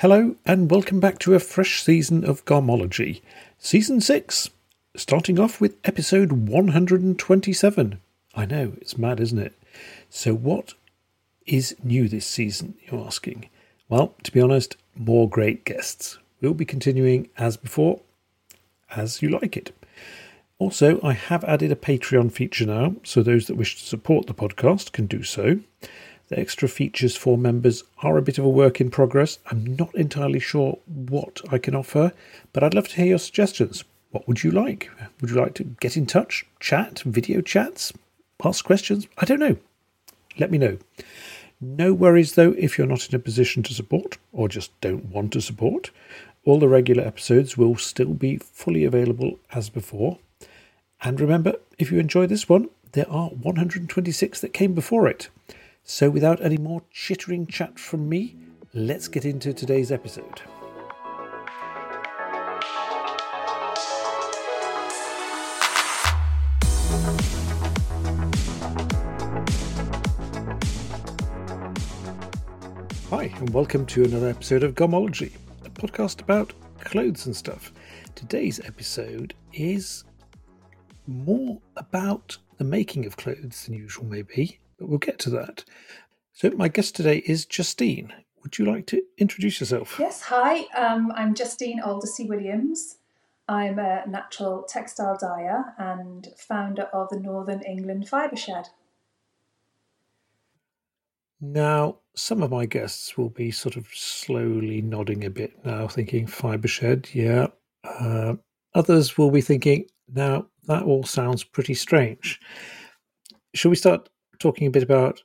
Hello, and welcome back to a fresh season of Garmology, Season 6, starting off with episode 127. I know, it's mad, isn't it? So, what is new this season, you're asking? Well, to be honest, more great guests. We'll be continuing as before, as you like it. Also, I have added a Patreon feature now, so those that wish to support the podcast can do so. The extra features for members are a bit of a work in progress. I'm not entirely sure what I can offer, but I'd love to hear your suggestions. What would you like? Would you like to get in touch, chat, video chats, ask questions? I don't know. Let me know. No worries though if you're not in a position to support or just don't want to support. All the regular episodes will still be fully available as before. And remember, if you enjoy this one, there are 126 that came before it. So, without any more chittering chat from me, let's get into today's episode. Hi, and welcome to another episode of Garmology, a podcast about clothes and stuff. Today's episode is more about the making of clothes than usual, maybe, but we'll get to that. So, my guest today is Justine. Would you like to introduce yourself? Yes, hi, um, I'm Justine Aldersey Williams. I'm a natural textile dyer and founder of the Northern England Fibre Shed. Now, some of my guests will be sort of slowly nodding a bit now, thinking Fibre Shed, yeah. Uh, others will be thinking, now that all sounds pretty strange. Shall we start talking a bit about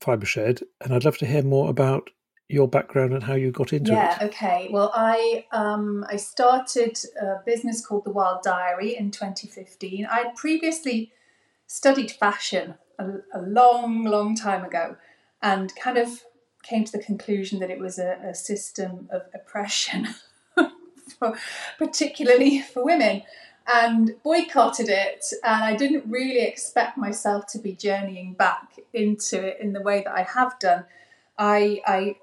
Fibershed, and I'd love to hear more about your background and how you got into yeah, it. Yeah, okay. Well, I um, I started a business called The Wild Dyery in 2015. I had previously studied fashion a, a long, long time ago, and kind of came to the conclusion that it was a, a system of oppression, for, particularly for women and boycotted it. And I didn't really expect myself to be journeying back into it in the way that I have done. I I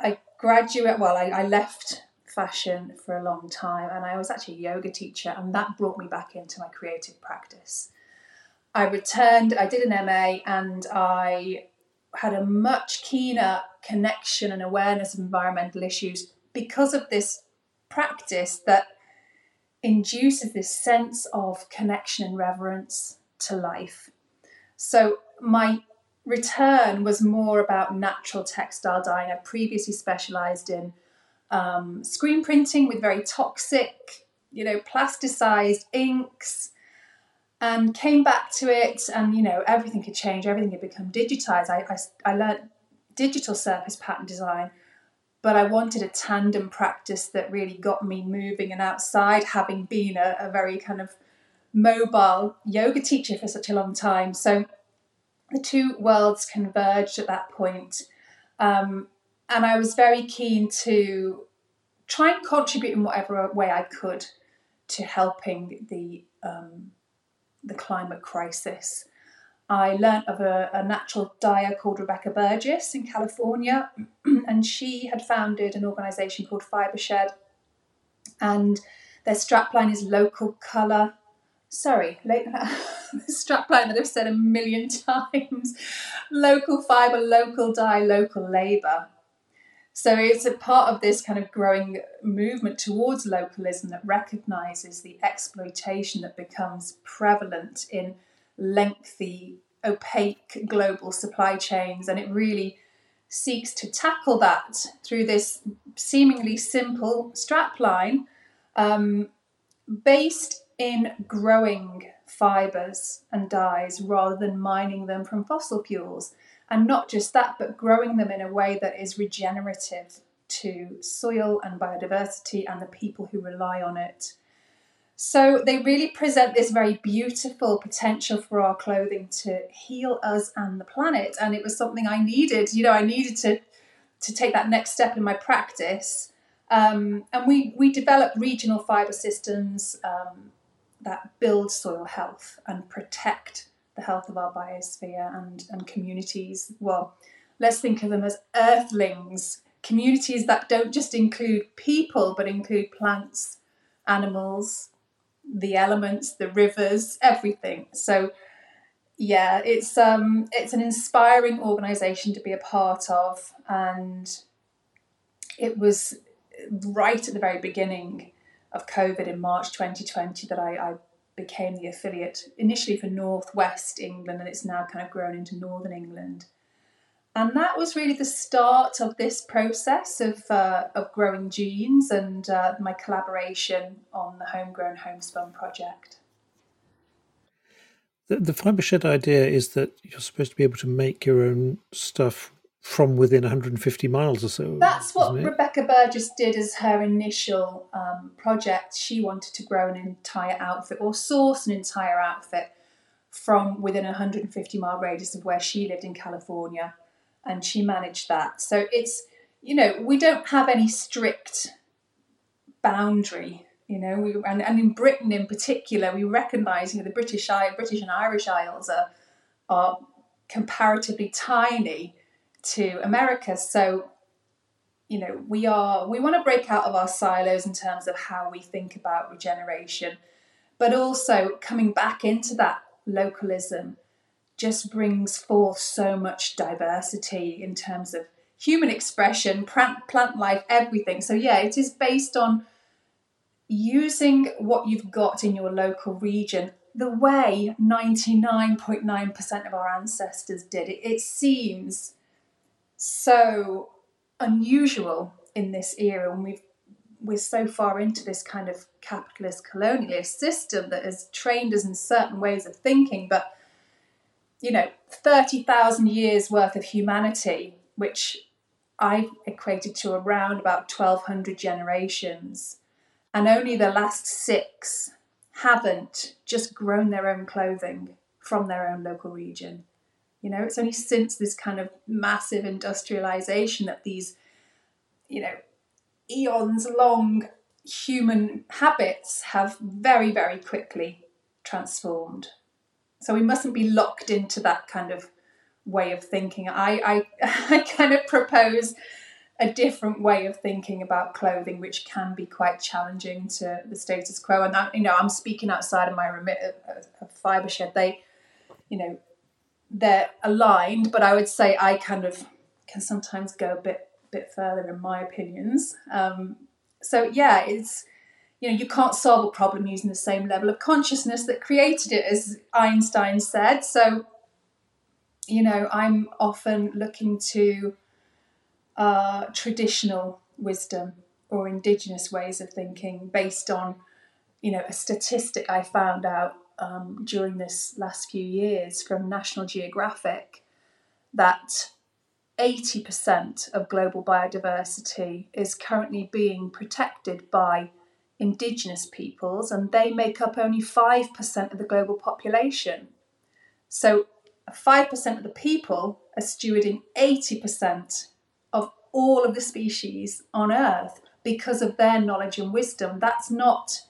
I graduate well, I, I left fashion for a long time and I was actually a yoga teacher and that brought me back into my creative practice. I returned, I did an MA and I had a much keener connection and awareness of environmental issues because of this practice that induces this sense of connection and reverence to life. So my return was more about natural textile dyeing. I previously specialised in um, screen printing with very toxic, you know, plasticized inks, and came back to it. And you know, everything had changed. Everything had become digitized. I I, I learned digital surface pattern design but I wanted a tandem practice that really got me moving and outside, having been a, a very kind of mobile yoga teacher for such a long time. So the two worlds converged at that point. Um, and I was very keen to try and contribute in whatever way I could to helping the um, the climate crisis. I learnt of a, a, natural dyer called Rebecca Burgess in California, and she had founded an organisation called Fibre Shed, and their strapline is local colour. Sorry, the strapline that I've said a million times: local fibre, local dye, local labour. So it's a part of this kind of growing movement towards localism that recognises the exploitation that becomes prevalent in lengthy, opaque global supply chains, and it really seeks to tackle that through this seemingly simple strapline um, based in growing fibres and dyes rather than mining them from fossil fuels. And not just that, but growing them in a way that is regenerative to soil and biodiversity and the people who rely on it. So they really present this very beautiful potential for our clothing to heal us and the planet. And it was something I needed. You know, I needed to to take that next step in my practice. Um, and we we develop regional fiber systems um, that build soil health and protect the health of our biosphere and and communities. Well, let's think of them as earthlings communities that don't just include people but include plants, animals, the elements, the rivers, everything. So yeah, it's um it's an inspiring organization to be a part of and it was right at the very beginning of COVID in March 2020 that I, I became the affiliate initially for Northwest England and it's now kind of grown into Northern England. And that was really the start of this process of, uh, of growing jeans and uh, my collaboration on the Homegrown Homespun project. The, the fibre shed idea is that you're supposed to be able to make your own stuff from within 150 miles or so. That's what Rebecca Burgess did as her initial um, project. She wanted to grow an entire outfit or source an entire outfit from within a 150 mile radius of where she lived in California, and she managed that. So it's, you know, we don't have any strict boundary. You know, we, and, and in Britain in particular, we recognise you know the British British and Irish Isles are are comparatively tiny to America. So, you know, we are we want to break out of our silos in terms of how we think about regeneration, but also coming back into that localism just brings forth so much diversity in terms of human expression, plant, plant life, everything. So yeah, it is based on using what you've got in your local region the way 99.9% of our ancestors did. It, it seems so unusual in this era when we've we're so far into this kind of capitalist colonialist system that has trained us in certain ways of thinking but you know 30,000 years worth of humanity which I equated to around about 1200 generations and only the last 6 haven't just grown their own clothing from their own local region you know, it's only since this kind of massive industrialization that these, you know, eons long human habits have very, very quickly transformed. So we mustn't be locked into that kind of way of thinking. I, I, I kind of propose a different way of thinking about clothing, which can be quite challenging to the status quo. And that, you know, I'm speaking outside of my remit of, of Fibre Shed. They, you know, they're aligned, but I would say I kind of can sometimes go a bit bit further in my opinions. Um, so yeah, it's you know you can't solve a problem using the same level of consciousness that created it, as Einstein said. So you know I'm often looking to uh, traditional wisdom or indigenous ways of thinking based on you know a statistic I found out um, during this last few years from National Geographic that 80% of global biodiversity is currently being protected by indigenous peoples, and they make up only 5% of the global population. So, 5% of the people are stewarding 80% of all of the species on Earth because of their knowledge and wisdom. That's not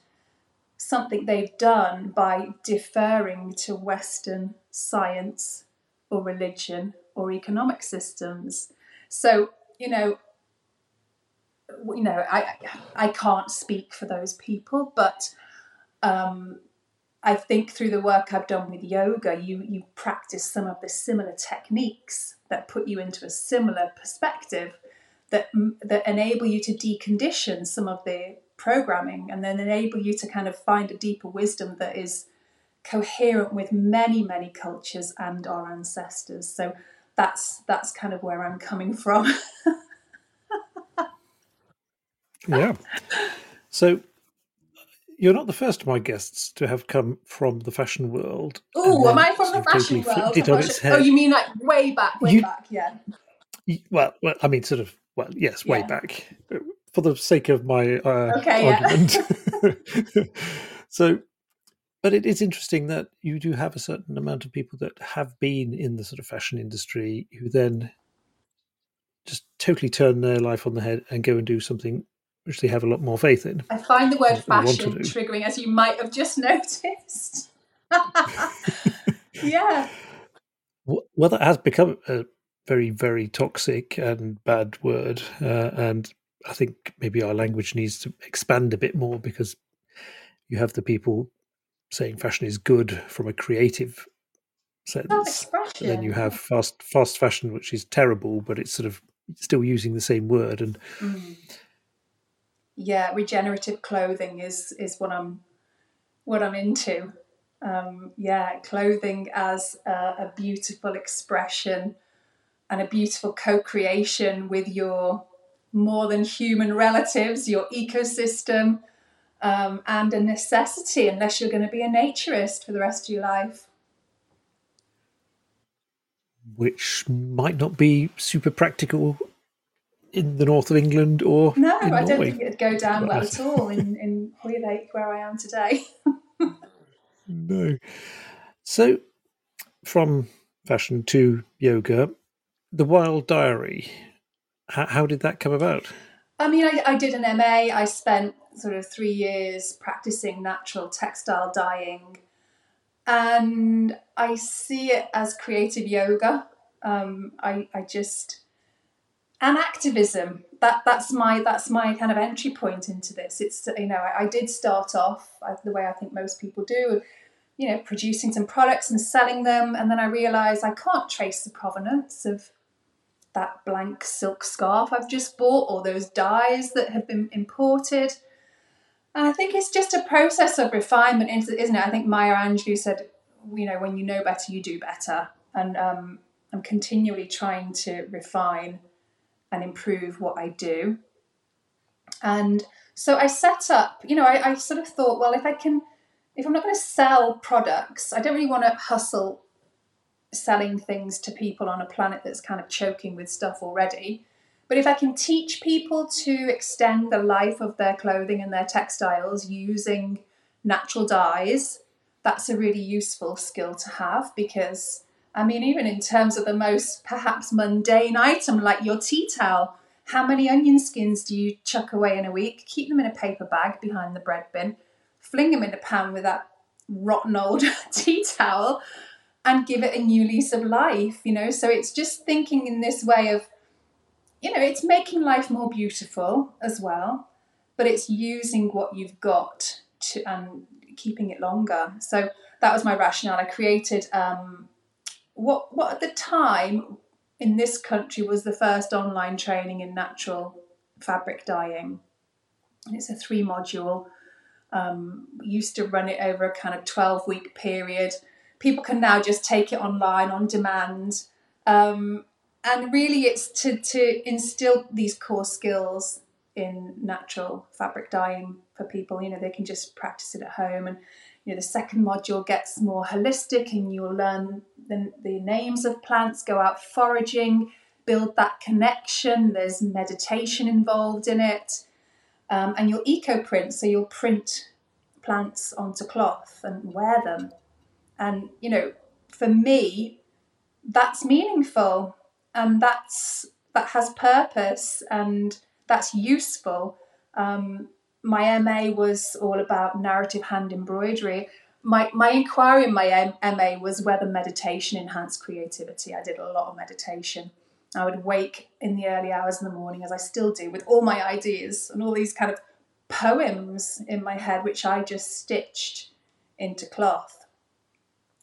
something they've done by deferring to Western science or religion or economic systems. So, you know, you know, I I can't speak for those people, but um, I think through the work I've done with yoga, you you practice some of the similar techniques that put you into a similar perspective that that enable you to decondition some of the programming and then enable you to kind of find a deeper wisdom that is coherent with many many cultures and our ancestors. So that's that's kind of where i'm coming from yeah so you're not the first of my guests to have come from the fashion world. Oh, am I from the fashion totally world? Oh, you mean like way back, way you, back, yeah. Well, well, I mean, sort of. Well, yes, way yeah. back for the sake of my uh, okay, argument. Yeah. so, but it is interesting that you do have a certain amount of people that have been in the sort of fashion industry who then just totally turn their life on the head and go and do something which they have a lot more faith in. I find the word fashion triggering, as you might have just noticed. yeah. Well, that has become a very, very toxic and bad word. Uh, and I think maybe our language needs to expand a bit more because you have the people saying fashion is good from a creative sense. And Then you have fast fast fashion, which is terrible, but it's sort of still using the same word. And mm. Yeah, regenerative clothing is is what I'm what I'm into. Um, yeah, clothing as a, a beautiful expression and a beautiful co-creation with your more than human relatives, your ecosystem, um, and a necessity unless you're going to be a naturist for the rest of your life. Which might not be super practical in the north of England or no, I don't think it'd go down well at all in in Hoylake where I am today. no. So, from fashion to yoga, the Wild Dyery. How, how did that come about? I mean, I, I did an MA. I spent sort of three years practicing natural textile dyeing, and I see it as creative yoga. Um, I, I just and activism. That that's my that's my kind of entry point into this. It's you know I, I did start off the way I think most people do, you know, producing some products and selling them, and then I realised I can't trace the provenance of that blank silk scarf I've just bought or those dyes that have been imported. And I think it's just a process of refinement, isn't it? I think Maya Angelou said, you know, when you know better, you do better. And um, I'm continually trying to refine and improve what I do. And so I set up, you know, I, I sort of thought, well, if I can, if I'm not going to sell products, I don't really want to hustle selling things to people on a planet that's kind of choking with stuff already. But if I can teach people to extend the life of their clothing and their textiles using natural dyes, that's a really useful skill to have because, I mean, even in terms of the most perhaps mundane item like your tea towel, how many onion skins do you chuck away in a week? Keep them in a paper bag behind the bread bin, fling them in a pan with that rotten old tea towel, and give it a new lease of life, you know. So it's just thinking in this way of, you know, it's making life more beautiful as well, but it's using what you've got to and keeping it longer. So that was my rationale. I created um, what what at the time in this country was the first online training in natural fabric dyeing. And it's a three module. Um, used to run it over a kind of 12 week period people can now just take it online on demand. Um, and really, it's to, to instill these core skills in natural fabric dyeing for people. You know, they can just practice it at home. And, you know, the second module gets more holistic and you'll learn the, the names of plants, go out foraging, build that connection. There's meditation involved in it. Um, and you'll eco print, so you'll print plants onto cloth and wear them. And, you know, for me, that's meaningful and that's that has purpose and that's useful. Um, my MA was all about narrative hand embroidery. My, my inquiry in my MA was whether meditation enhanced creativity. I did a lot of meditation. I would wake in the early hours in the morning, as I still do, with all my ideas and all these kind of poems in my head, which I just stitched into cloth.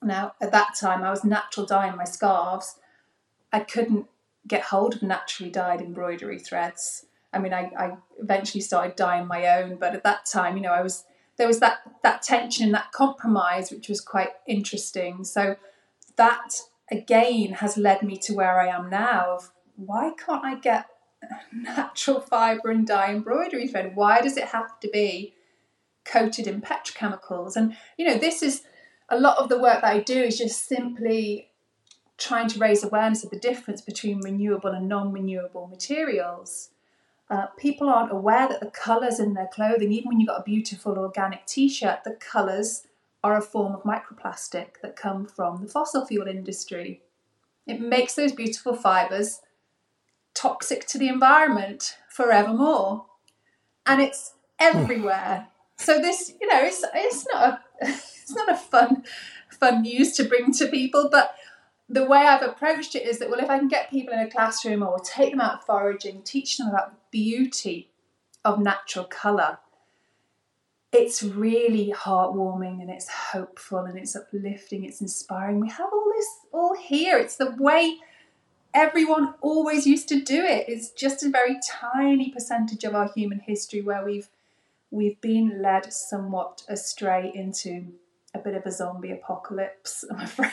Now, at that time, I was natural dyeing my scarves. I couldn't get hold of naturally dyed embroidery threads. I mean, I, I eventually started dyeing my own, but at that time, you know, I was there was that that tension that compromise, which was quite interesting. So that again has led me to where I am now. Of why can't I get natural fibre and dye embroidery thread? Why does it have to be coated in petrochemicals? And you know, this is a lot of the work that I do is just simply trying to raise awareness of the difference between renewable and non renewable materials. Uh, people aren't aware that the colours in their clothing, even when you've got a beautiful organic t shirt, the colours are a form of microplastic that come from the fossil fuel industry. It makes those beautiful fibres toxic to the environment forevermore. And it's everywhere. So this, you know, it's it's not a it's not a fun fun news to bring to people, but the way I've approached it is that, well, if I can get people in a classroom or take them out foraging, teach them about beauty of natural colour, it's really heartwarming and it's hopeful and it's uplifting, it's inspiring. We have all this all here. It's the way everyone always used to do it. It's just a very tiny percentage of our human history where we've we've been led somewhat astray into a bit of a zombie apocalypse, I'm afraid.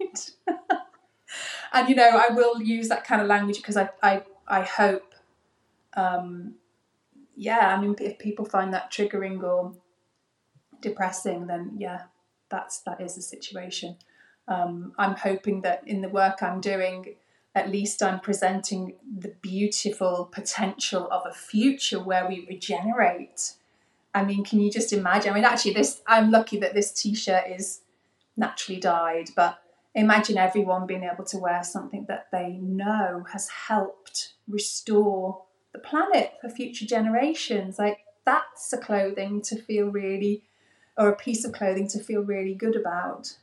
and you know, I will use that kind of language because I, I, I hope, um, yeah, I mean, if people find that triggering or depressing, then yeah, that's that is the situation. Um, I'm hoping that in the work I'm doing, at least I'm presenting the beautiful potential of a future where we regenerate. I mean, can you just imagine? I mean, actually, this I'm lucky that this T-shirt is naturally dyed, but imagine everyone being able to wear something that they know has helped restore the planet for future generations. Like that's a clothing to feel really, or a piece of clothing to feel really good about.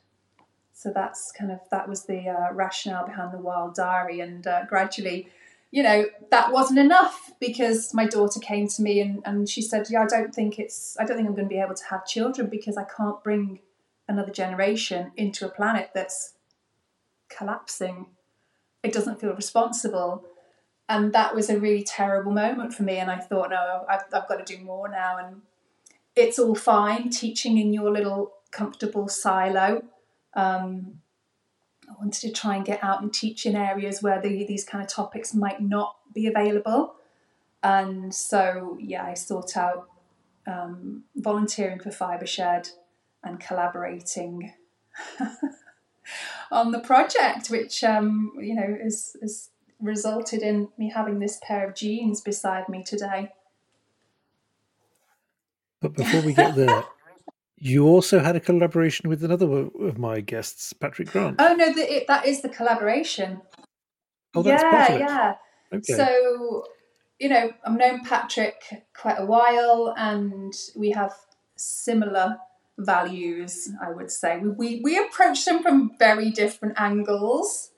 So that's kind of that was the uh, rationale behind the Wild Dyery, and uh, gradually, you know, that wasn't enough because my daughter came to me and, and she said, "Yeah, I don't think it's, I don't think I'm going to be able to have children because I can't bring another generation into a planet that's collapsing. It doesn't feel responsible. And that was a really terrible moment for me. And I thought, no, I've, I've got to do more now. And it's all fine teaching in your little comfortable silo. Um, I wanted to try and get out and teach in areas where the, these kind of topics might not be available. And so, yeah, I sought out um, volunteering for Fibershed and collaborating on the project, which um, you know is, has resulted in me having this pair of jeans beside me today. But before we get there, you also had a collaboration with another of my guests, Patrick Grant. Oh no, the, it, that is the collaboration. Oh, that's yeah, it. yeah. Okay. So, you know, I've known Patrick quite a while, and we have similar values, I would say. We, we, we approach them from very different angles.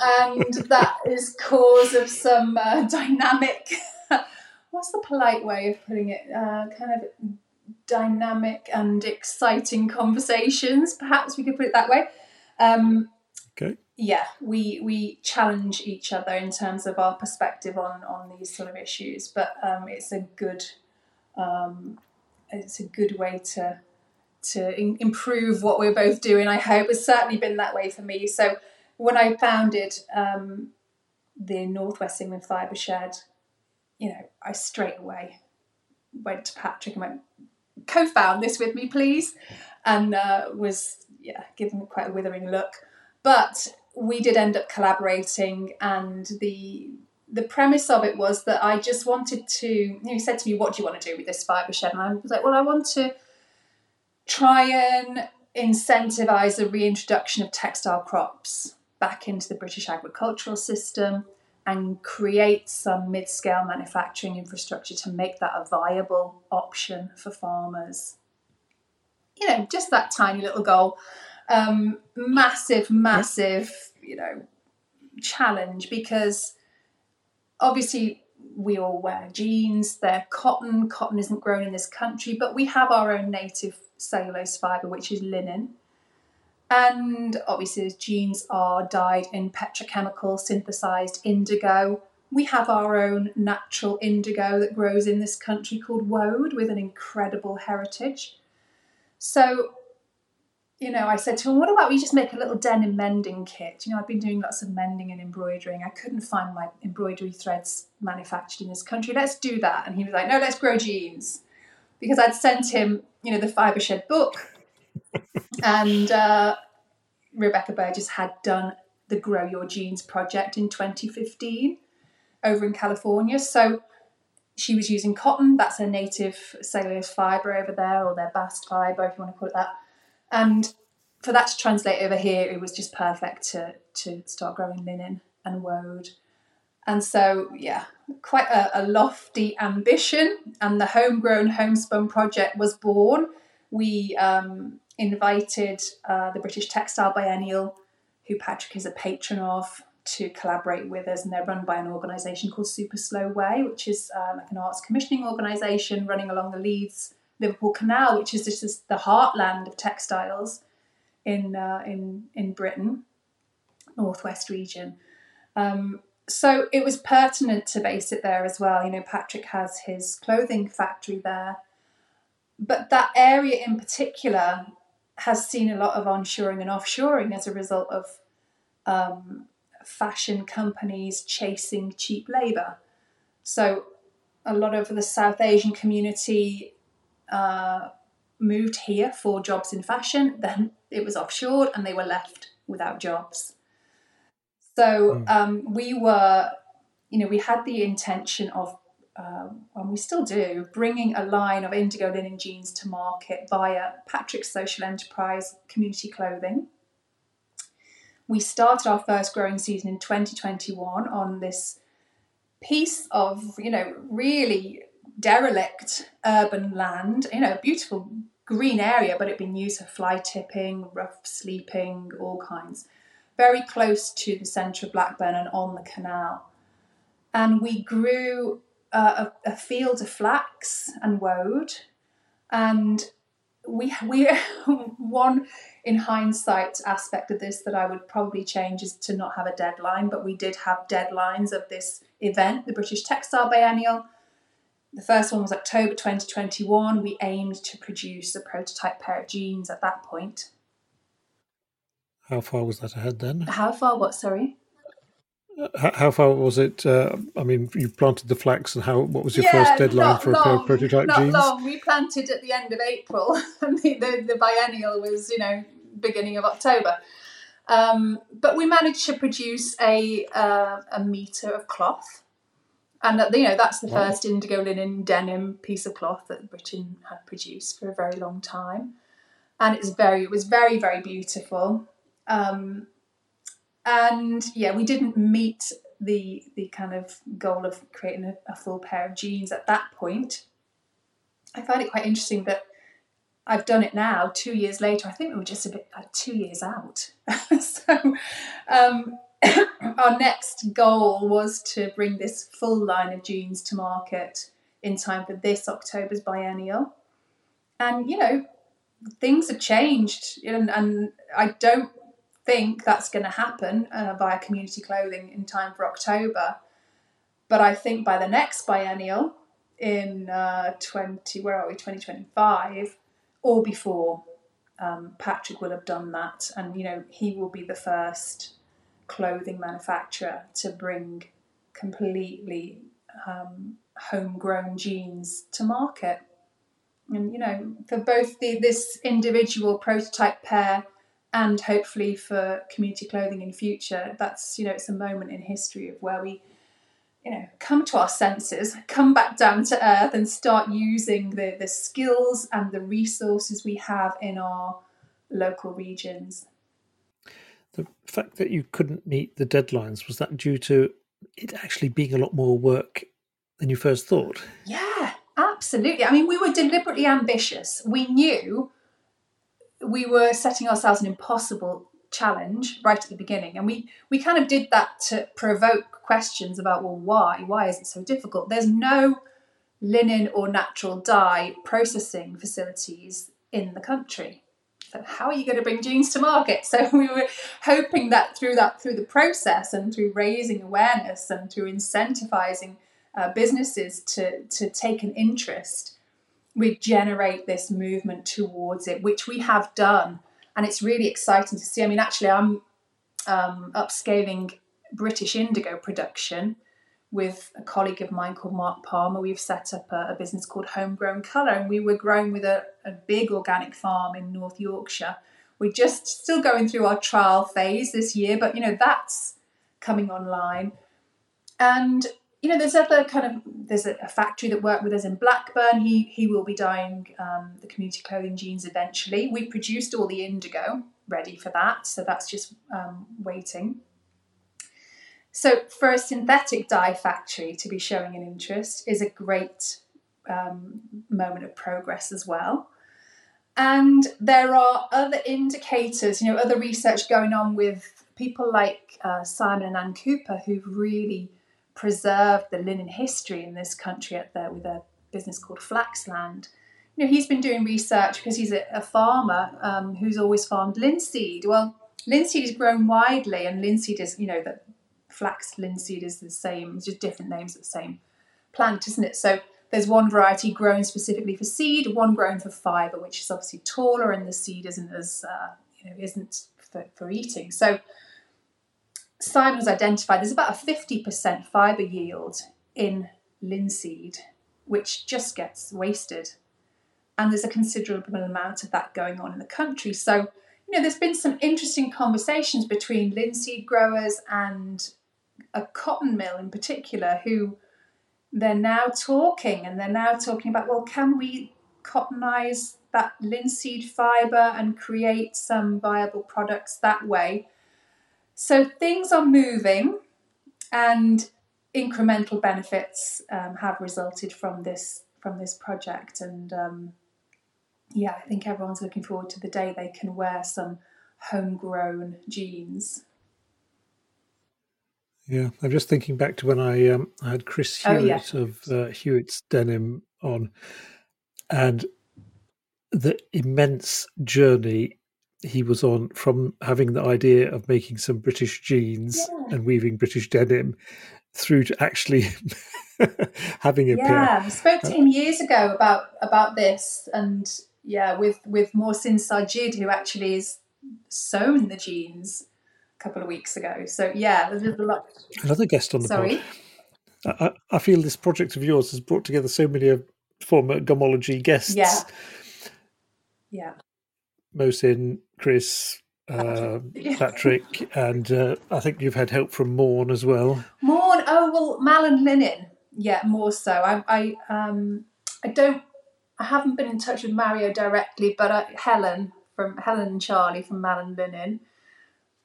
And that is cause of some uh, dynamic, what's the polite way of putting it? Uh, kind of dynamic and exciting conversations, perhaps we could put it that way. Um, okay. Yeah, we we challenge each other in terms of our perspective on on these sort of issues, but um, it's a good um, it's a good way to to in- improve what we're both doing. I hope it's certainly been that way for me. So when I founded um, the Northwest England Fibre Shed, you know, I straight away went to Patrick and went, co-found this with me, please, and uh, was yeah given quite a withering look. But we did end up collaborating, and the the premise of it was that I just wanted to. You know, he said to me, "What do you want to do with this fibre shed?" And I was like, "Well, I want to." try and incentivize the reintroduction of textile crops back into the British agricultural system and create some mid scale manufacturing infrastructure to make that a viable option for farmers. You know, just that tiny little goal. Um, massive, massive, you know, challenge because obviously we all wear jeans, they're cotton, cotton isn't grown in this country, but we have our own native cellulose fibre, which is linen. And obviously, jeans are dyed in petrochemical synthesized indigo. We have our own natural indigo that grows in this country called woad with an incredible heritage. So, you know, I said to him, What about we just make a little denim mending kit? You know, I've been doing lots of mending and embroidering. I couldn't find my embroidery threads manufactured in this country. Let's do that. And he was like, No, let's grow jeans because I'd sent him, you know, the Fibre Shed book, and uh, Rebecca Burgess had done the Grow Your Jeans project in 2015 over in California. So she was using cotton, that's a native cellulose fibre over there, or their bast fibre, if you want to call it that. And for that to translate over here, it was just perfect to, to start growing linen and woad. And so, yeah, quite a, a, lofty ambition. And the Homegrown Homespun Project was born. We um, invited uh, the British Textile Biennial, who Patrick is a patron of, to collaborate with us, and they're run by an organisation called Super Slow Way, which is uh, like an arts commissioning organisation running along the Leeds Liverpool Canal, which is just the heartland of textiles in uh, in in Britain, northwest region. Um, so it was pertinent to base it there as well. You know, Patrick has his clothing factory there, but that area in particular has seen a lot of onshoring and offshoring as a result of um, fashion companies chasing cheap labour. So a lot of the South Asian community uh, moved here for jobs in fashion. Then it was offshored, and they were left without jobs. So hmm. um, we were, you know, we had the intention of, uh, and we still do, bringing a line of indigo linen jeans to market via Patrick's social enterprise, Community Clothing. We started our first growing season in 2021 on this piece of, you know, really derelict urban land, you know, beautiful green area, but it'd been used for fly tipping, rough sleeping, all kinds very close to the centre of Blackburn and on the canal. And we grew a, a, field of flax and woad. And we, we one in hindsight aspect of this that I would probably change is to not have a deadline, but we did have deadlines of this event, the British Textile Biennial. The first one was October 2021. We aimed to produce a prototype pair of jeans at that point. How far was that ahead then? How far? What? Sorry. How, how far was it? Uh, I mean, you planted the flax, and how? What was your yeah, first deadline for long, a prototype not long. We planted at the end of April, the, the, the biennial was, you know, beginning of October. Um, but we managed to produce a uh, a meter of cloth, and that, you know that's the wow. first indigo linen denim piece of cloth that Britain had produced for a very long time, and it's very it was very very beautiful. Um, and yeah, we didn't meet the the kind of goal of creating a, a, full pair of jeans at that point. I find it quite interesting that I've done it now, two years later. I think we were just a bit like two years out. so um, our next goal was to bring this full line of jeans to market in time for this October's biennial. And you know, things have changed, and, and I don't think that's going to happen uh, via community clothing in time for October. But I think by the next biennial in uh, 20, where are we, 2025, or before, um, Patrick will have done that. And, you know, he will be the first clothing manufacturer to bring completely um, homegrown jeans to market. And, you know, for both the, this individual prototype pair and hopefully for community clothing in future that's you know it's a moment in history of where we you know come to our senses come back down to earth and start using the the skills and the resources we have in our local regions. The fact that you couldn't meet the deadlines was that due to it actually being a lot more work than you first thought? Yeah absolutely. I mean we were deliberately ambitious. We knew we were setting ourselves an impossible challenge right at the beginning and we we kind of did that to provoke questions about well why? Why is it so difficult? There's no linen or natural dye processing facilities in the country. So how are you going to bring jeans to market? So we were hoping that through that through the process and through raising awareness and through incentivizing uh, businesses to to take an interest we generate this movement towards it, which we have done. And it's really exciting to see. I mean, actually, I'm um, upscaling British indigo production with a colleague of mine called Mark Palmer. We've set up a, a business called Homegrown Colour, and we were growing with a, a big organic farm in North Yorkshire. We're just still going through our trial phase this year, but you know, that's coming online. And you know, there's other kind of there's a, a, factory that worked with us in Blackburn. He he will be dyeing um, the community clothing jeans eventually. We produced all the indigo ready for that, so that's just um, waiting. So for a synthetic dye factory to be showing an interest is a great um, moment of progress as well. And there are other indicators, you know, other research going on with people like uh, Simon and Ann Cooper who've really preserved the linen history in this country at their, with a business called Flaxland. You know, he's been doing research because he's a, a farmer um, who's always farmed linseed. Well, linseed is grown widely, and linseed is, you know, that flax linseed is the same, it's just different names of the same plant, isn't it? So there's one variety grown specifically for seed, one grown for fibre, which is obviously taller, and the seed isn't as uh, you know isn't for, for eating. So Simon has identified there's about a 50% fibre yield in linseed, which just gets wasted. And there's a considerable amount of that going on in the country. So, you know, there's been some interesting conversations between linseed growers and a cotton mill in particular who they're now talking and they're now talking about well can we cottonize that linseed fiber and create some viable products that way so things are moving and incremental benefits um, have resulted from this from this project. And um, yeah i think everyone's looking forward to the day they can wear some homegrown jeans. Yeah, I'm just thinking back to when I um, I had Chris Hewitt oh, yeah. of uh, Hewitt's Denim on, and the immense journey he was on from having the idea of making some British jeans yeah. and weaving British denim through to actually having a yeah, pair. I spoke to uh, him years ago about about this, and yeah, with with Mohsin Sajid, who actually is sewn the jeans a couple of weeks ago. So yeah, there's a lot. Another guest on the Sorry? pod. I, I feel this project of yours has brought together so many of former Garmology guests. Yeah. Yeah. Mohsin, Chris, uh, Patrick, and uh, I think you've had help from Morn as well. Morn, oh well, Malin Linen, yeah, more so. I, I, um, I don't, I haven't been in touch with Mario directly, but uh, Helen from Helen and Charlie from Malin Linen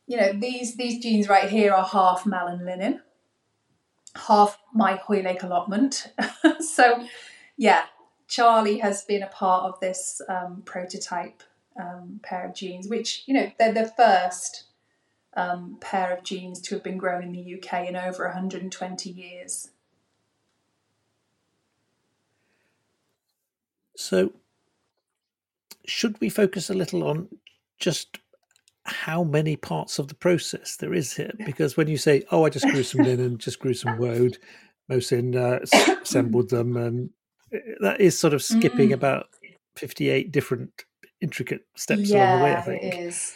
you know, these these jeans right here are half Malin linen, half my Hoylake allotment. so, yeah, Charlie has been a part of this um, prototype um, pair of jeans, which you know they're the first um, pair of jeans to have been grown in the UK in over 120 years. So, should we focus a little on just how many parts of the process there is here. Because when you say, "Oh, I just grew some linen, just grew some woad," Mohsin uh, assembled them, and eh, that is sort of skipping mm. about fifty-eight different intricate steps yeah, along the way. I think it is,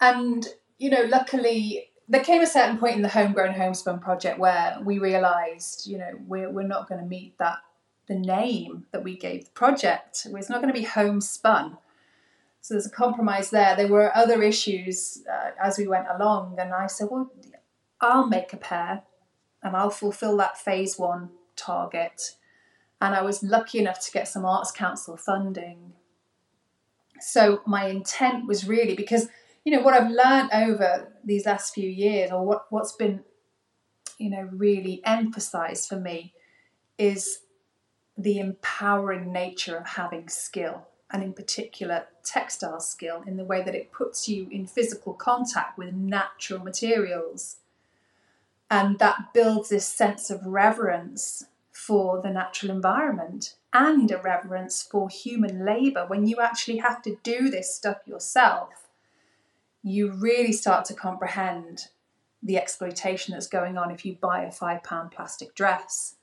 and you know, luckily. There came a certain point in the homegrown homespun project where we realised, you know, we're, we're not going to meet that the name that we gave the project. It's not going to be homespun so there's a compromise there. There were other issues uh, as we went along, and I said, well, I'll make a pair and I'll fulfill that phase one target. And I was lucky enough to get some Arts Council funding. So my intent was really because, you know, what I've learned over these last few years, or what, what's been, you know, really emphasized for me is the empowering nature of having skill and in particular textile skill in the way that it puts you in physical contact with natural materials. And that builds this sense of reverence for the natural environment and a reverence for human labour. When you actually have to do this stuff yourself, you really start to comprehend the exploitation that's going on if you buy a five pound plastic dress.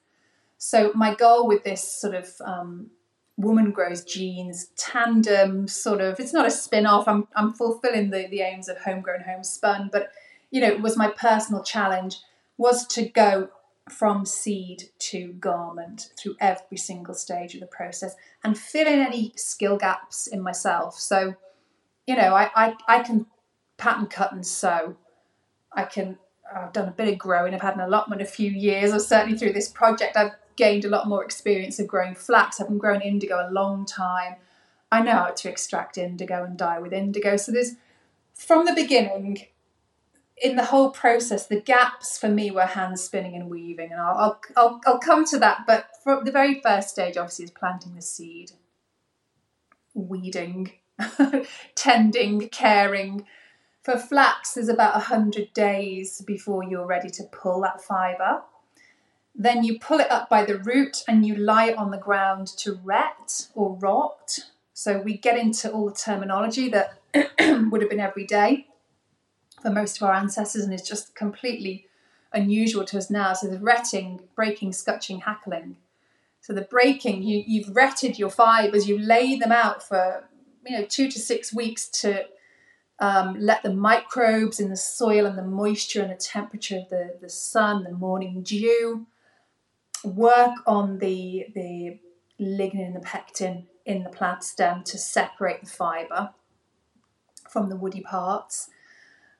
So, my goal with this sort of um, woman grows jeans tandem sort of it's not a spin-off i'm, I'm fulfilling the, the aims of homegrown homespun but you know it was my personal challenge was to go from seed to garment through every single stage of the process and fill in any skill gaps in myself so you know i i, I can pattern cut and sew i can I've done a bit of growing. I've had an allotment a few years, or certainly through this project, I've gained a lot more experience of growing flax. I've been growing indigo a long time. I know how to extract indigo and dye with indigo. So there's from the beginning, in the whole process, the gaps for me were hand spinning and weaving, and I'll, I'll, I'll, I'll come to that. But from the very first stage, obviously, is planting the seed. weeding, tending, caring. For flax, there's about 100 days before you're ready to pull that fibre. Then you pull it up by the root and you lie it on the ground to ret or rot. So we get into all the terminology that would have been every day for most of our ancestors and is just completely unusual to us now. So the retting, breaking, scutching, hackling. So the breaking, you, you've retted your fibres, you lay them out for you know two to six weeks to um, let the microbes in the soil and the moisture and the temperature of the, the sun, the morning dew, work on the, the lignin and the pectin in the plant stem to separate the fibre from the woody parts.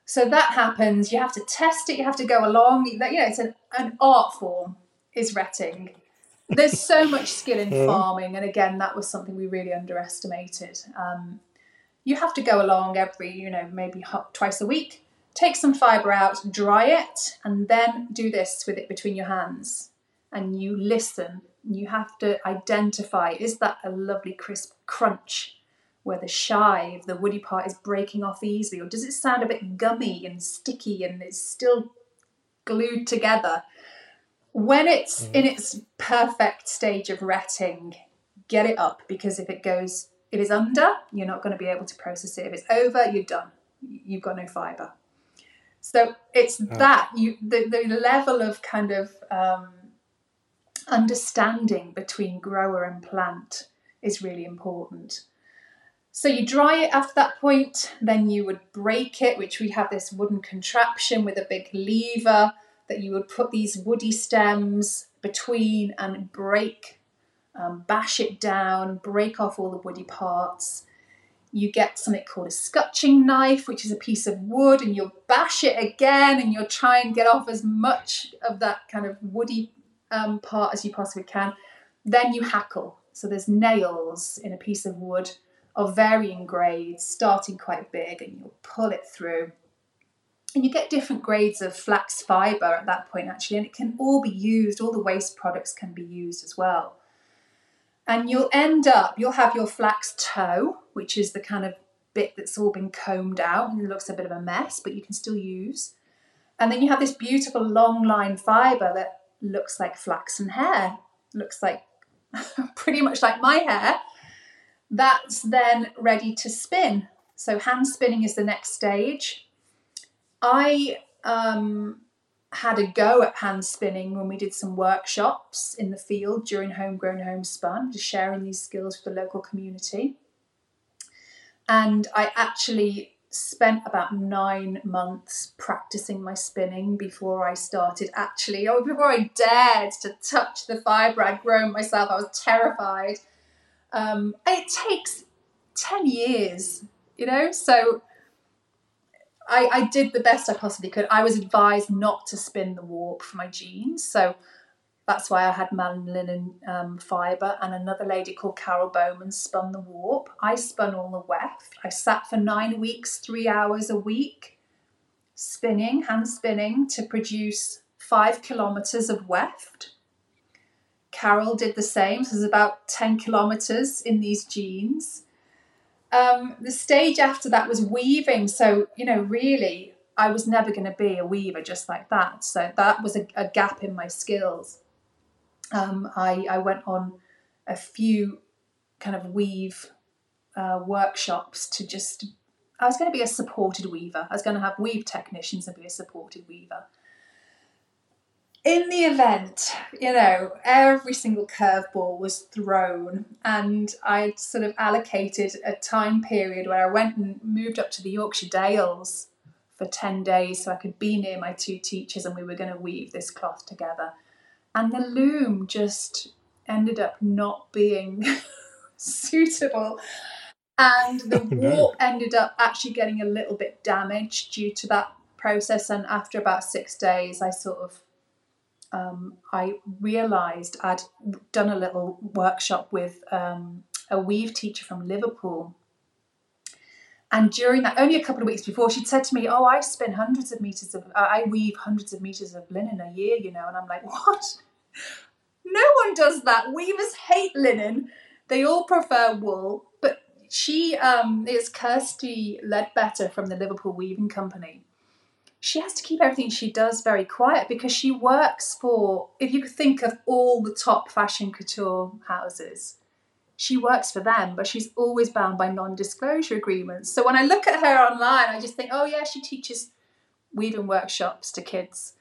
So that happens. You have to test it. You have to go along. You know, it's an, an art form. Is retting. There's so much skill in farming, and again, that was something we really underestimated. Um, you have to go along every, you know, maybe twice a week, take some fibre out, dry it, and then do this with it between your hands. And you listen. You have to identify is that a lovely crisp crunch where the shive, the woody part, is breaking off easily, or does it sound a bit gummy and sticky and it's still glued together? When it's mm. in its perfect stage of retting, get it up because if it goes if it's under, you're not going to be able to process it. If it's over, you're done. You've got no fibre. So it's oh. that you the, the level of kind of um, understanding between grower and plant is really important. So you dry it after that point, then you would break it, which we have this wooden contraption with a big lever that you would put these woody stems between and break um, bash it down, break off all the woody parts. You get something called a scutching knife, which is a piece of wood, and you'll bash it again and you'll try and get off as much of that kind of woody um, part as you possibly can. Then you hackle. So there's nails in a piece of wood of varying grades, starting quite big, and you'll pull it through. And you get different grades of flax fibre at that point, actually, and it can all be used, all the waste products can be used as well. And you'll end up, you'll have your flax tow, which is the kind of bit that's all been combed out and looks a bit of a mess, but you can still use. And then you have this beautiful long line fibre that looks like flaxen hair, looks like pretty much like my hair. That's then ready to spin. So hand spinning is the next stage. I um, had a go at hand spinning when we did some workshops in the field during Homegrown Homespun, just sharing these skills with the local community. And I actually spent about nine months practicing my spinning before I started actually, oh, before I dared to touch the fibre I'd grown myself. I was terrified. Um, it takes 10 years, you know, so I, I did the best I possibly could. I was advised not to spin the warp for my jeans, so that's why I had Malin linen um, fibre, and another lady called Carol Bowman spun the warp. I spun all the weft. I sat for nine weeks, three hours a week, spinning, hand spinning, to produce five kilometres of weft. Carol did the same, so there's about 10 kilometres in these jeans. Um, the stage after that was weaving. So, you know, really, I was never going to be a weaver just like that. So that was a, a gap in my skills. Um, I, I went on a few kind of weave uh, workshops to just, I was going to be a supported weaver. I was going to have weave technicians and be a supported weaver in the event, you know, every single curveball was thrown, and I'd sort of allocated a time period where I went and moved up to the Yorkshire Dales for 10 days so I could be near my two teachers and we were going to weave this cloth together. And the loom just ended up not being suitable. And the oh, warp ended up actually getting a little bit damaged due to that process. And after about six days, I sort of um, I realised I'd done a little workshop with um, a weave teacher from Liverpool. And during that, only a couple of weeks before, she'd said to me, "Oh, I spin hundreds of meters of, I weave hundreds of meters of linen a year, you know." And I'm like, "What? No one does that. Weavers hate linen. They all prefer wool, but she um, is Kirsty Ledbetter from the Liverpool Weaving Company. She has to keep everything she does very quiet because she works for, if you could think of all the top fashion couture houses, she works for them, but she's always bound by non disclosure agreements. So when I look at her online, I just think, oh, yeah, she teaches weaving workshops to kids.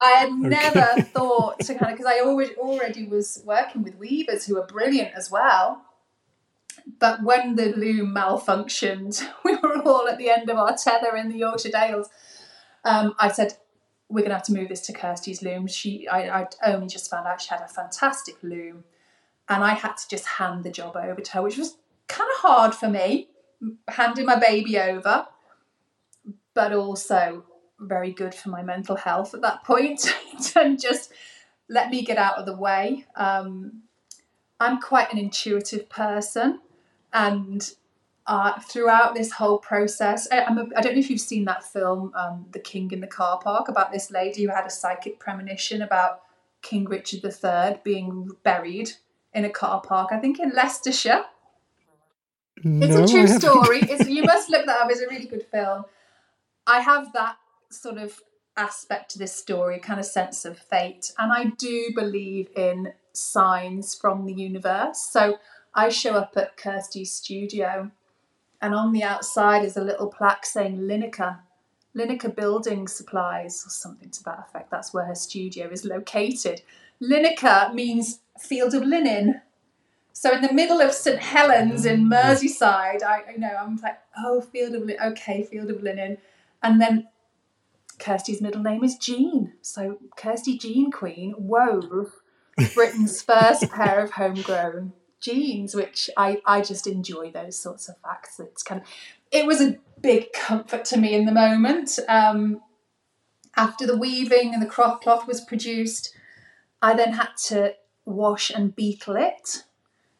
I had okay. never thought to kind of, because I already, already was working with weavers who are brilliant as well. But when the loom malfunctioned, we were all at the end of our tether in the Yorkshire Dales. Um, I said, we're going to have to move this to Kirsty's loom. She, I, I'd only just found out she had a fantastic loom and I had to just hand the job over to her, which was kind of hard for me, handing my baby over, but also very good for my mental health at that point, and just let me get out of the way. Um, I'm quite an intuitive person, and uh, throughout this whole process, I, I'm a, I don't know if you've seen that film, um, The King in the Car Park, about this lady who had a psychic premonition about King Richard III being buried in a car park, I think in Leicestershire. No, it's a true story. It's, you must look that up. It's a really good film. I have that sort of aspect to this story, kind of sense of fate. And I do believe in signs from the universe. So I show up at Kirsty's studio, and on the outside is a little plaque saying Lineker, Lineker Building Supplies, or something to that effect. That's where her studio is located. Lineker means field of linen. So in the middle of St Helens in Merseyside, I you know I'm like, oh, field of linen, okay, field of linen, and then Kirsty's middle name is Jean, so Kirsty Jean Queen wove Britain's first pair of homegrown jeans, which I I just enjoy those sorts of facts. It's kind of it was a big comfort to me in the moment. Um, after the weaving and the cloth cloth was produced, I then had to wash and beetle it.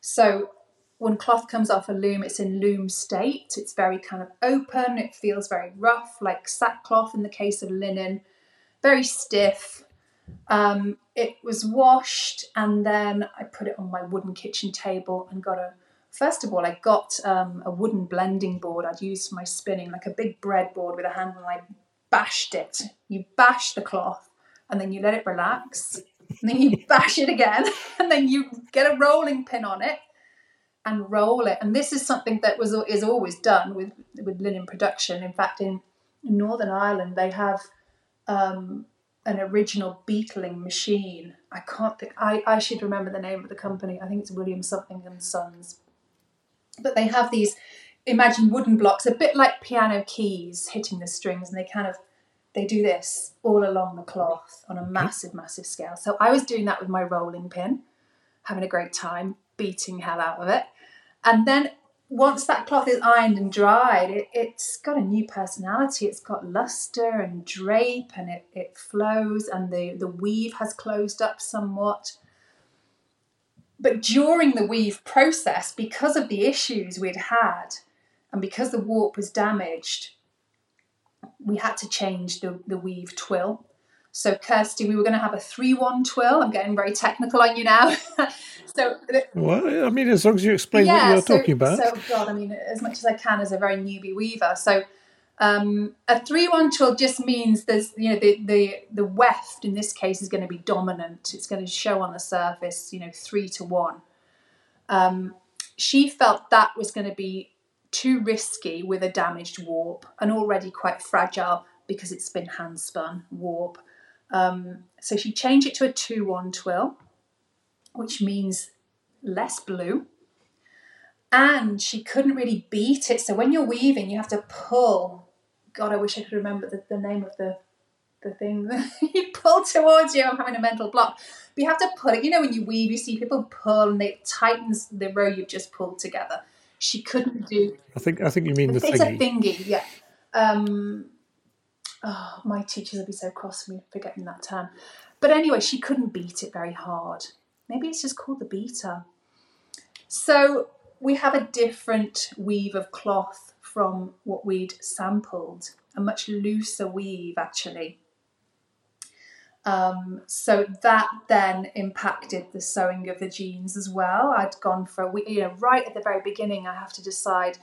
So when cloth comes off a loom, it's in loom state. It's very kind of open. It feels very rough, like sackcloth in the case of linen, very stiff. Um, it was washed and then I put it on my wooden kitchen table and got a. First of all, I got um, a wooden blending board I'd used for my spinning, like a big breadboard with a handle, and I bashed it. You bash the cloth and then you let it relax and then you bash it again, and then you get a rolling pin on it and roll it. And this is something that was is always done with with linen production. In fact, in Northern Ireland, they have um, an original beetling machine. I can't think. I, I should remember the name of the company. I think it's William something and Sons. But they have these. Imagine wooden blocks, a bit like piano keys hitting the strings, and they kind of they do this all along the cloth on a massive, massive scale. So I was doing that with my rolling pin, having a great time, beating hell out of it. And then once that cloth is ironed and dried, it, has got a new personality. It's got luster and drape and it, it flows and the, the weave has closed up somewhat. But during the weave process, because of the issues we'd had and because the warp was damaged, we had to change the, the weave twill. So Kirsty, we were going to have a three-one twill. I'm getting very technical on you now. so well, I mean, as long as you explain yeah, what you're so, talking about. So God, I mean, as much as I can as a very newbie weaver. So um, a three-one twill just means there's you know the the the weft in this case is going to be dominant. It's going to show on the surface, you know, three to one. Um, she felt that was going to be too risky with a damaged warp and already quite fragile because it's been hand spun warp. Um, so she changed it to a 2 1 twill, which means less blue. And she couldn't really beat it. So when you're weaving, you have to pull. God, I wish I could remember the, the name of the the thing you pull towards you. I'm having a mental block. But you have to pull it, you know, when you weave, you see people pull and it tightens the row you've just pulled together she couldn't do. I think I think you mean the it's thingy. It's a thingy, yeah. Um, oh, my teachers would be so cross with me forgetting that term. But anyway, she couldn't beat it very hard. Maybe it's just called the beater. So we have a different weave of cloth from what we'd sampled, a much looser weave actually. Um, so that then impacted the sewing of the jeans as well. I'd gone for, you know, right at the very beginning, I have to decide,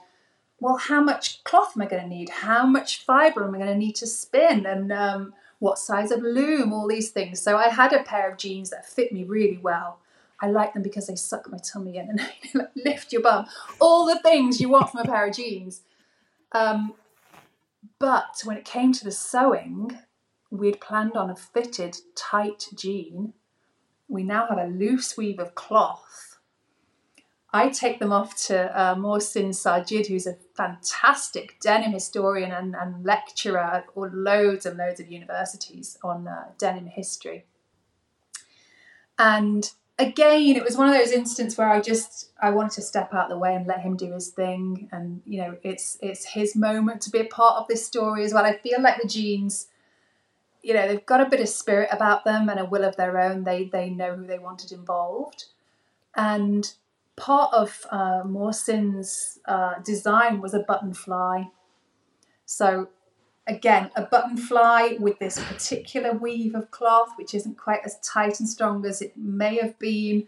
well, how much cloth am I going to need? How much fibre am I going to need to spin? And um, what size of loom? All these things. So I had a pair of jeans that fit me really well. I like them because they suck my tummy in and lift your bum. All the things you want from a pair of jeans. Um, but when it came to the sewing, we'd planned on a fitted, tight jean. We now have a loose weave of cloth. I take them off to uh, Mohsin Sajid, who's a fantastic denim historian and, and lecturer at loads and loads of universities on uh, denim history. And again, it was one of those instances where I just I wanted to step out of the way and let him do his thing, and you know, it's it's his moment to be a part of this story as well. I feel like the jeans, you know, they've got a bit of spirit about them and a will of their own. They they know who they wanted involved, and part of uh, Mohsin's uh, design was a button fly. So again, a button fly with this particular weave of cloth, which isn't quite as tight and strong as it may have been,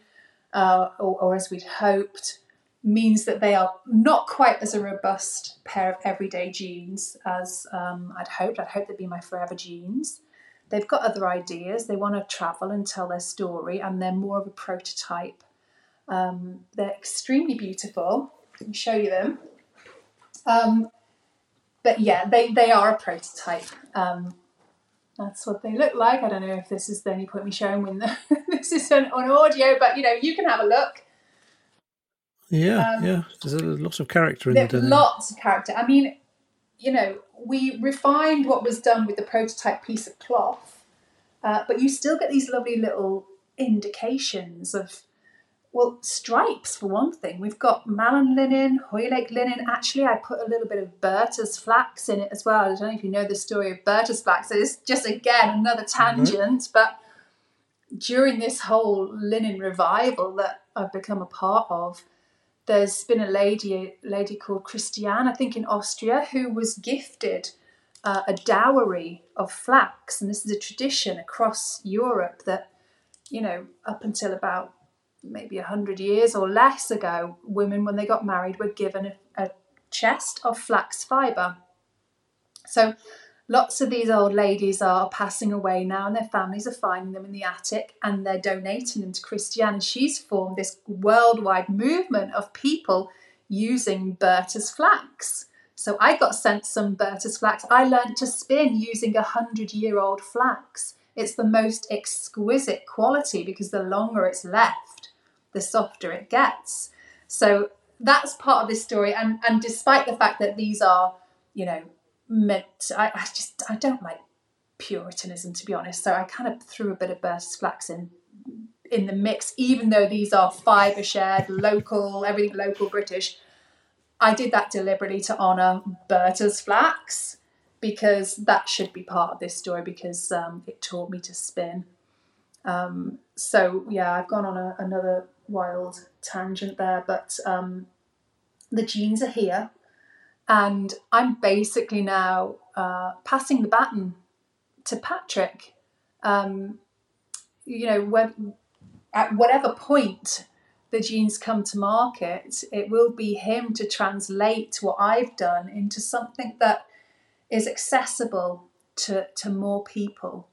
uh, or, or, as we'd hoped, means that they are not quite as a robust pair of everyday jeans as um, I'd hoped. I'd hoped they'd be my forever jeans. They've got other ideas. They want to travel and tell their story, and they're more of a prototype. Um, they're extremely beautiful. Let me show you them. Um, but yeah, they, they are a prototype. Um, that's what they look like. I don't know if this is the only point me showing when the, this is on, on audio, but you know, you can have a look. Yeah, um, yeah. There's a lot of character in there. Lots of character. I mean, you know, we refined what was done with the prototype piece of cloth, uh, but you still get these lovely little indications of well, stripes for one thing. We've got Malin linen, Hoylake linen. Actually, I put a little bit of Bertha's flax in it as well. I don't know if you know the story of Bertha's flax. So it's just again another mm-hmm. tangent, mm-hmm. but during this whole linen revival that I've become a part of, there's been a lady, a lady called Christiane, I think in Austria, who was gifted uh, a dowry of flax, and this is a tradition across Europe that, you know, up until about maybe 100 years or less ago, women, when they got married, were given a, a chest of flax fibre. So lots of these old ladies are passing away now and their families are finding them in the attic and they're donating them to Christiane. She's formed this worldwide movement of people using Berta's flax. So I got sent some Berta's flax. I learned to spin using a hundred year old flax. It's the most exquisite quality because the longer it's left, the softer it gets. So that's part of this story. And and despite the fact that these are, you know, meant, I, I just I don't like Puritanism to be honest. So I kind of threw a bit of Bertha's flax in in the mix, even though these are Fibreshed, local, everything local British. I did that deliberately to honour Bertha's flax because that should be part of this story because um, it taught me to spin. Um, so yeah, I've gone on a, another wild tangent there, but um, the jeans are here, and I'm basically now uh, passing the baton to Patrick. Um, you know, when, at whatever point the jeans come to market, it will be him to translate what I've done into something that is accessible to, to more people.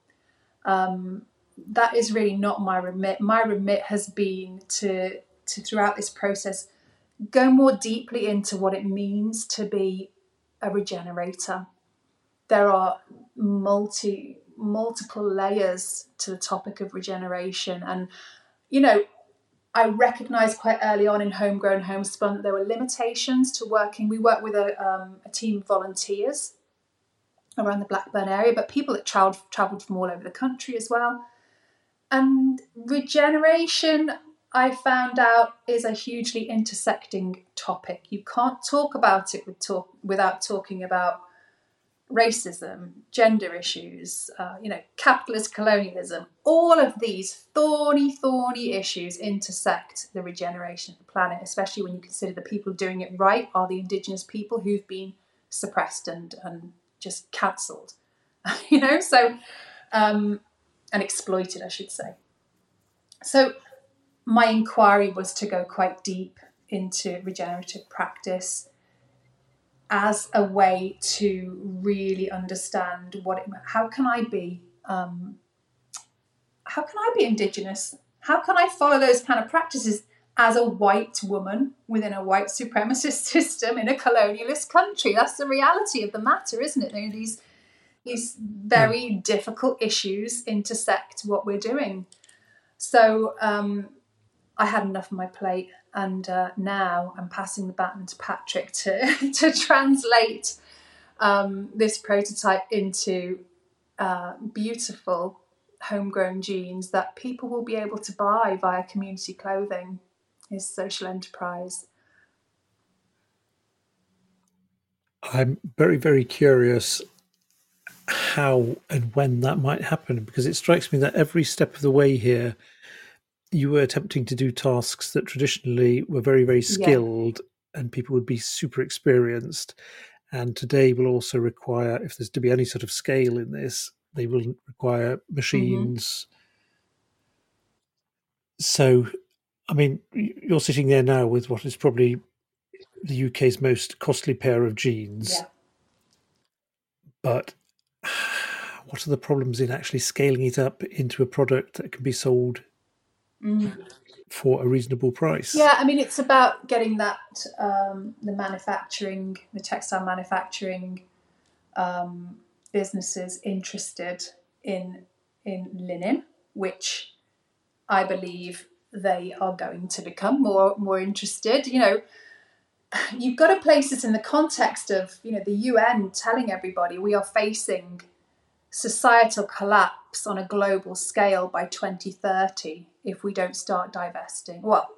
Um, that is really not my remit. My remit has been to to throughout this process go more deeply into what it means to be a regenerator. There are multi multiple layers to the topic of regeneration and you know I recognized quite early on in homegrown homespun that there were limitations to working. We work with a, um, a team of volunteers around the Blackburn area, but people that traveled traveled from all over the country as well. And regeneration, I found out, is a hugely intersecting topic. You can't talk about it with talk, without talking about racism, gender issues, uh, you know, capitalist colonialism. All of these thorny, thorny issues intersect the regeneration of the planet, especially when you consider the people doing it right are the indigenous people who've been suppressed and, and just cancelled. you know, so um, and exploited, I should say. So my inquiry was to go quite deep into regenerative practice as a way to really understand what it, how can I be um, how can I be indigenous? How can I follow those kind of practices as a white woman within a white supremacist system in a colonialist country? That's the reality of the matter, isn't it? You know, these these very difficult issues intersect what we're doing. So um, I had enough on my plate, and uh, now I'm passing the baton to Patrick to to translate um, this prototype into uh, beautiful homegrown jeans that people will be able to buy via community clothing. His social enterprise. I'm very, very curious how and when that might happen because it strikes me that every step of the way here you were attempting to do tasks that traditionally were very very skilled yeah. and people would be super experienced and today will also require if there's to be any sort of scale in this they will require mm-hmm. machines mm-hmm. so i mean you're sitting there now with what is probably the uk's most costly pair of jeans yeah. but what are the problems in actually scaling it up into a product that can be sold mm. for a reasonable price? Yeah, I mean, it's about getting that um, the manufacturing, the textile manufacturing um, businesses interested in in linen, which I believe they are going to become more more interested. You know, you've got to place this in the context of you know the UN telling everybody we are facing societal collapse on a global scale by 2030 if we don't start divesting. Well,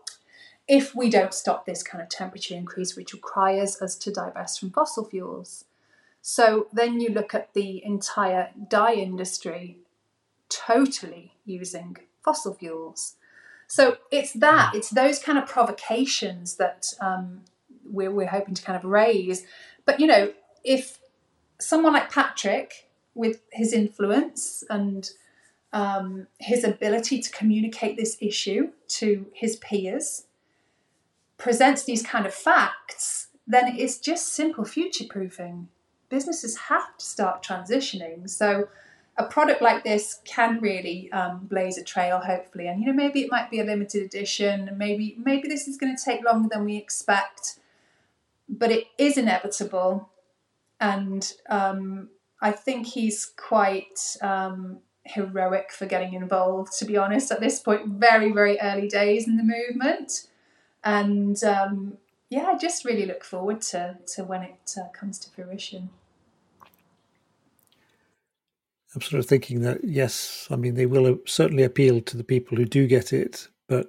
if we don't stop this kind of temperature increase, which requires us to divest from fossil fuels. So then you look at the entire dye industry totally using fossil fuels. So it's that, it's those kind of provocations that um, we're, we're hoping to kind of raise. But, you know, if someone like Patrick, with his influence and um, his ability to communicate this issue to his peers, presents these kind of facts, then it's just simple future proofing. Businesses have to start transitioning. So, a product like this can really um, blaze a trail, hopefully. And you know, maybe it might be a limited edition. Maybe maybe this is going to take longer than we expect but it is inevitable. And um, I think he's quite um, heroic for getting involved, to be honest, at this point, very, very early days in the movement. And um, yeah, I just really look forward to, to when it uh, comes to fruition. I'm sort of thinking that, yes, I mean, they will certainly appeal to the people who do get it, but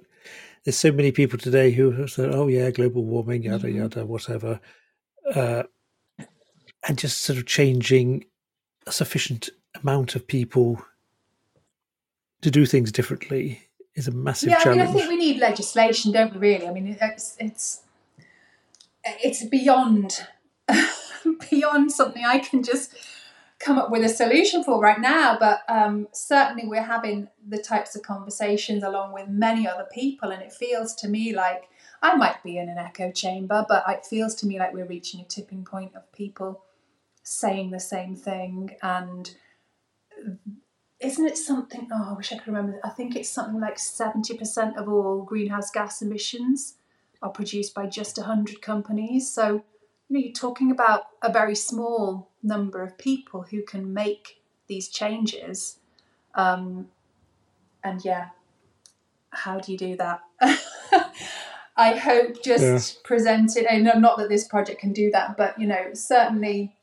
there's so many people today who have said, "Oh yeah, global warming, yada mm-hmm. yada, whatever," uh, and just sort of changing a sufficient amount of people to do things differently is a massive yeah, challenge. I mean, I think we need legislation, don't we? Really, I mean, it's it's it's beyond beyond something I can just come up with a solution for right now, but um, certainly we're having the types of conversations along with many other people, and it feels to me like I might be in an echo chamber, but it feels to me like we're reaching a tipping point of people saying the same thing. And isn't it something? Oh, I wish I could remember. I think it's something like 70% of all greenhouse gas emissions are produced by just 100 companies. So you know, you're talking about a very small number of people who can make these changes. Um, and yeah, how do you do that? I hope just yeah. present it, and not that this project can do that, but you know, certainly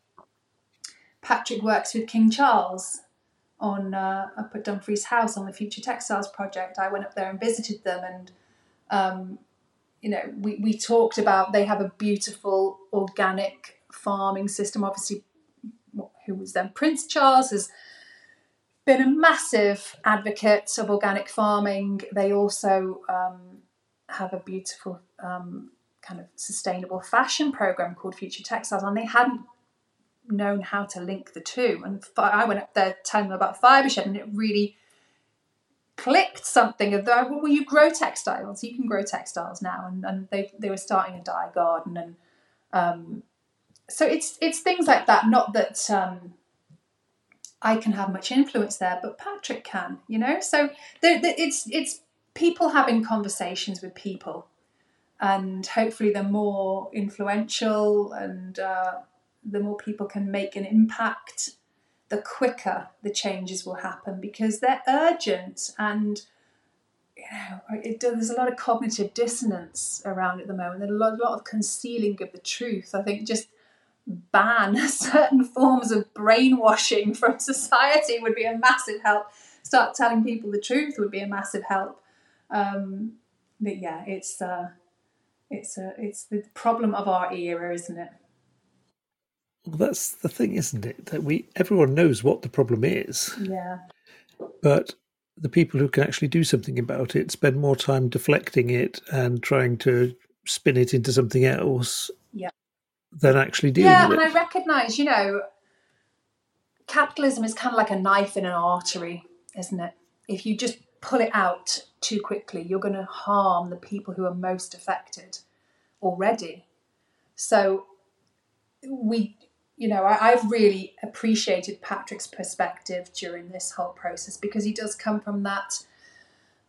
Patrick works with King Charles on uh, up at Dumfries House on the Future Textiles project. I went up there and visited them, and um, you know, we, we talked about they have a beautiful organic farming system. Obviously, who was then Prince Charles has been a massive advocate of organic farming. They also um, have a beautiful um, kind of sustainable fashion program called Future Textiles, and they hadn't known how to link the two. And I went up there telling them about Fibershed, and it really clicked something of the well you grow textiles. You can grow textiles now. And, and they, they were starting a dye garden and um, so it's it's things like that. Not that um, I can have much influence there but Patrick can you know? So the, the, it's it's people having conversations with people. And hopefully the more influential and uh, the more people can make an impact the quicker the changes will happen because they're urgent and you know it, there's a lot of cognitive dissonance around at the moment there's a lot, a lot of concealing of the truth. I think just ban certain forms of brainwashing from society would be a massive help. Start telling people the truth would be a massive help. Um, but yeah it's uh, it's a it's the problem of our era isn't it well, that's the thing, isn't it? That we everyone knows what the problem is. Yeah. But the people who can actually do something about it spend more time deflecting it and trying to spin it into something else. Yeah. Than actually dealing yeah, with it. Yeah, and I recognise, you know, capitalism is kind of like a knife in an artery, isn't it? If you just pull it out too quickly, you're going to harm the people who are most affected already. So we you know, I, have really appreciated Patrick's perspective during this whole process because he does come from that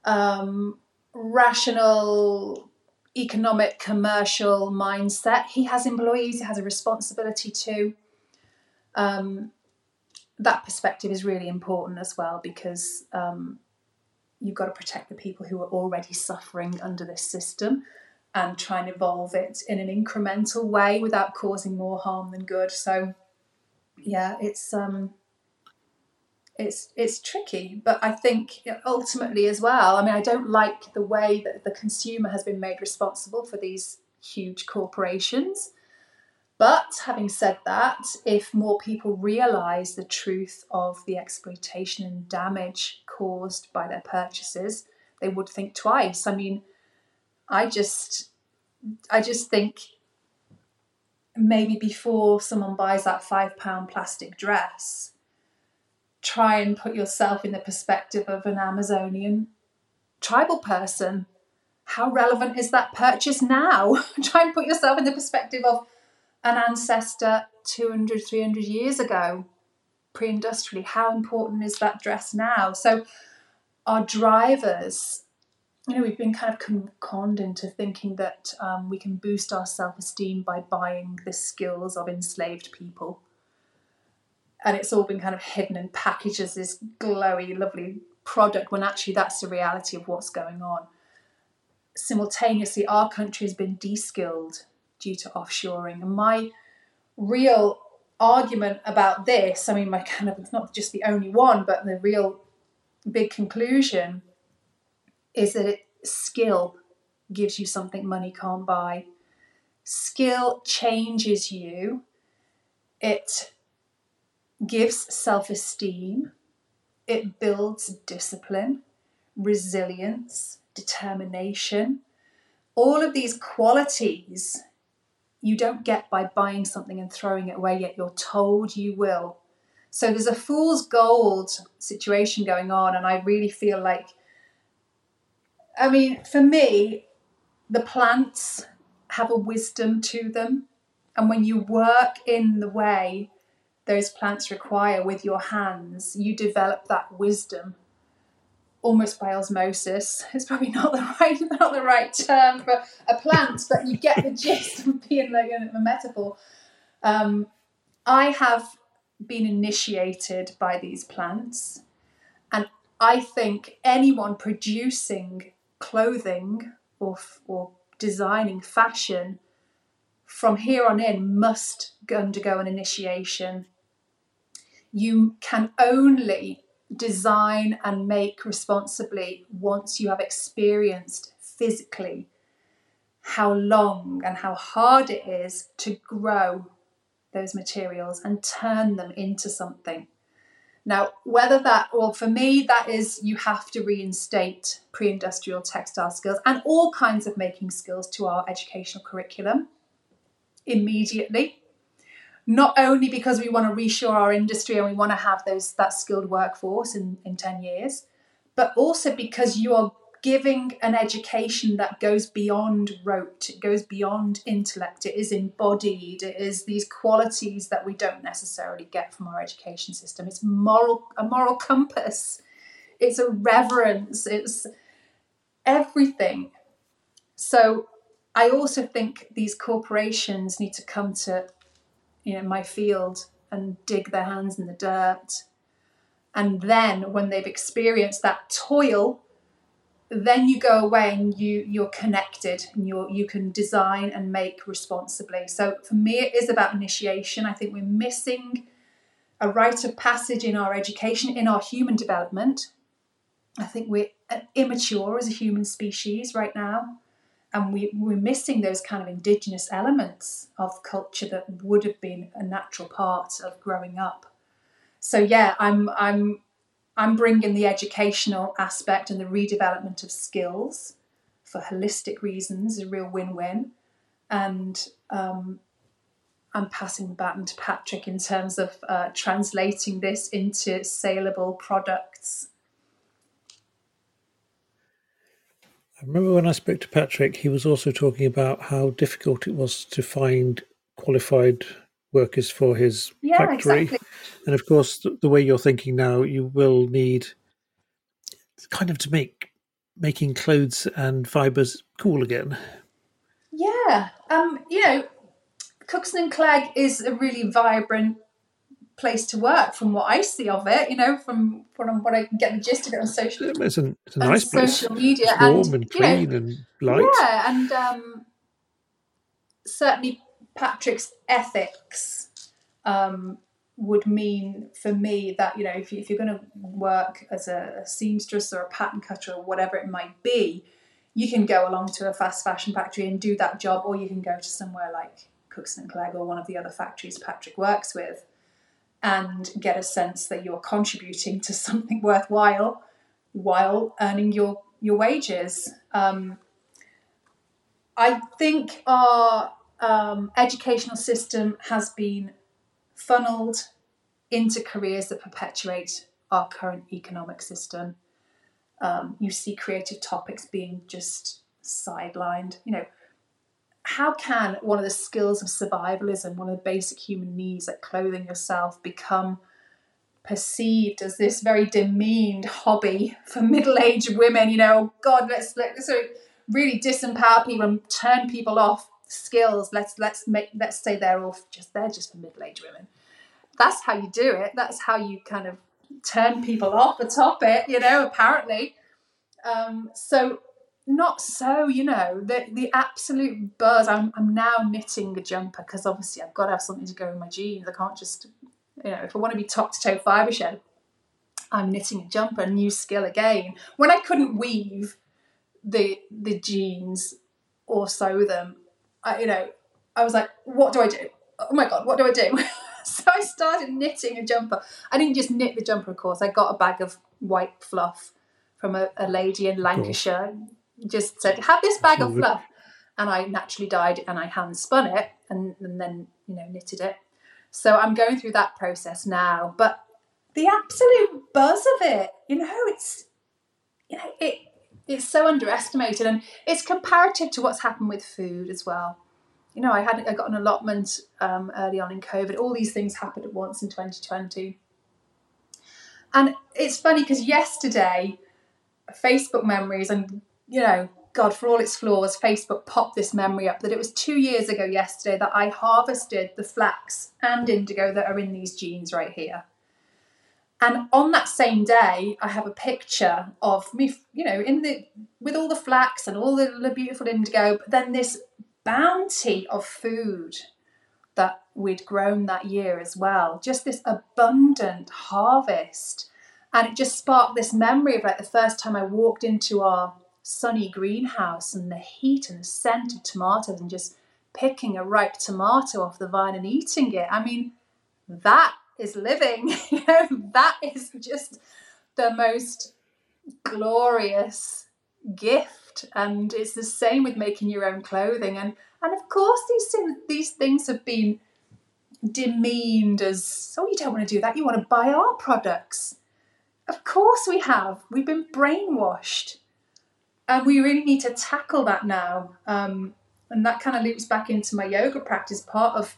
um, rational, economic, commercial mindset. He has employees, he has a responsibility to. Um, that perspective is really important as well because um, you've got to protect the people who are already suffering under this system and try and evolve it in an incremental way without causing more harm than good. So yeah, it's um it's it's tricky, but I think ultimately as well. I mean, I don't like the way that the consumer has been made responsible for these huge corporations. But having said that, if more people realize the truth of the exploitation and damage caused by their purchases, they would think twice. I mean, I just I just think maybe before someone buys that five pound plastic dress, try and put yourself in the perspective of an Amazonian tribal person. How relevant is that purchase now? try and put yourself in the perspective of an ancestor 200, 300 years ago, pre industrially. How important is that dress now? So, our drivers you know, we've been kind of conned into thinking that um, we can boost our self esteem by buying the skills of enslaved people. And it's all been kind of hidden and packaged as this glowy, lovely product when actually that's the reality of what's going on. Simultaneously, our country has been de-skilled due to offshoring. And my real argument about this, I mean, my kind of, it's not just the only one, but the real big conclusion is that it, skill gives you something money can't buy. Skill changes you. It gives self esteem. It builds discipline, resilience, determination. All of these qualities you don't get by buying something and throwing it away, yet you're told you will. So there's a fool's gold situation going on, and I really feel like I mean, for me, the plants have a wisdom to them. And when you work in the way those plants require with your hands, you develop that wisdom almost by osmosis. It's probably not the right not the right term for a plant, but you get the gist of being like a, metaphor. Um, I have been initiated by these plants, and I think anyone producing clothing or, or designing fashion from here on in must undergo an initiation. You can only design and make responsibly once you have experienced physically how long and how hard it is to grow those materials and turn them into something. Now, whether that, well, for me, that is you have to reinstate pre industrial textile skills and all kinds of making skills to our educational curriculum immediately. Not only because we want to reshore our industry and we want to have those that skilled workforce in, in 10 years, but also because you are giving an education that goes beyond rote, it goes beyond intellect, it is embodied, it is these qualities that we don't necessarily get from our education system. It's moral a moral compass, it's a reverence, it's everything. So I also think these corporations need to come to you know my field and dig their hands in the dirt. And then when they've experienced that toil then you go away and you you're connected and you you can design and make responsibly. So for me it is about initiation. I think we're missing a rite of passage in our education in our human development. I think we're uh, immature as a human species right now and we, we're missing those kind of indigenous elements of culture that would have been a natural part of growing up. So yeah i'm i'm I'm bringing the educational aspect and the redevelopment of skills for holistic reasons, a real win win. And um, I'm passing the baton to Patrick in terms of uh, translating this into saleable products. I remember when I spoke to Patrick, he was also talking about how difficult it was to find qualified workers for his yeah, factory. Exactly. And of course, the, the, way you're thinking now, you will need kind of to make making clothes and fibres cool again. Yeah, um, you know, Cookson and Clegg is a really vibrant place to work from what I see of it. You know, from from what I get the gist of it on social. Yeah, it's, an, it's a nice place. Social media, it's warm and, and clean know, and light. Yeah, and um, certainly Patrick's ethics um, would mean for me that you know if, you, you're going to work as a, seamstress or a pattern cutter or whatever it might be, you can go along to a fast fashion factory and do that job, or you can go to somewhere like Cookson and Clegg or one of the other factories Patrick works with, and get a sense that you're contributing to something worthwhile while earning your your wages. Um, I think our um, educational system has been funneled into careers that perpetuate our current economic system. Um, you see creative topics being just sidelined. You know, how can one of the skills of survivalism, one of the basic human needs, like clothing yourself, become perceived as this very demeaned hobby for middle-aged women? You know, God, let's let's really disempower people and turn people off skills let's let's make let's say they're all just they're just for middle-aged women. That's how you do it. That's how you kind of turn people off the topic you know apparently. Um, so not so you know the the absolute buzz i'm, I'm now knitting a jumper because obviously i've got to have something to go in my jeans. I can't just you know if i want to be top to toe fibre shed i'm knitting a jumper new skill again. When i couldn't weave the the jeans or sew them I, you know, I was like, what do I do? Oh my god, what do I do? so I started knitting a jumper. I didn't just knit the jumper, of course. I got a bag of white fluff from a, a lady in Lancashire. Just said, have this bag of fluff. And I naturally dyed it and I hand spun it and, and then, you know, knitted it. So I'm going through that process now. But the absolute buzz of it, you know, it's you know, it it's so underestimated and it's comparative to what's happened with food as well. You know i had i got an allotment um, early on in covid. All these things happened at once in 2020 and it's funny because yesterday facebook memories and you know god for all its flaws facebook popped this memory up that it was two years ago yesterday that i harvested the flax and indigo that are in these jeans right here and on that same day, I have a picture of me, you know, in the with all the flax and all the, the beautiful indigo, but then this bounty of food that we'd grown that year as well. Just this abundant harvest. And it just sparked this memory of like the first time I walked into our sunny greenhouse and the heat and the scent of tomatoes and just picking a ripe tomato off the vine and eating it. I mean, that is living. that is just the most glorious gift. And it's the same with making your own clothing. And and of course these things these things have been demeaned as oh you don't want to do that, you want to buy our products. Of course we have. We've been brainwashed. And we really need to tackle that now. Um, and that kind of loops back into my yoga practice. Part of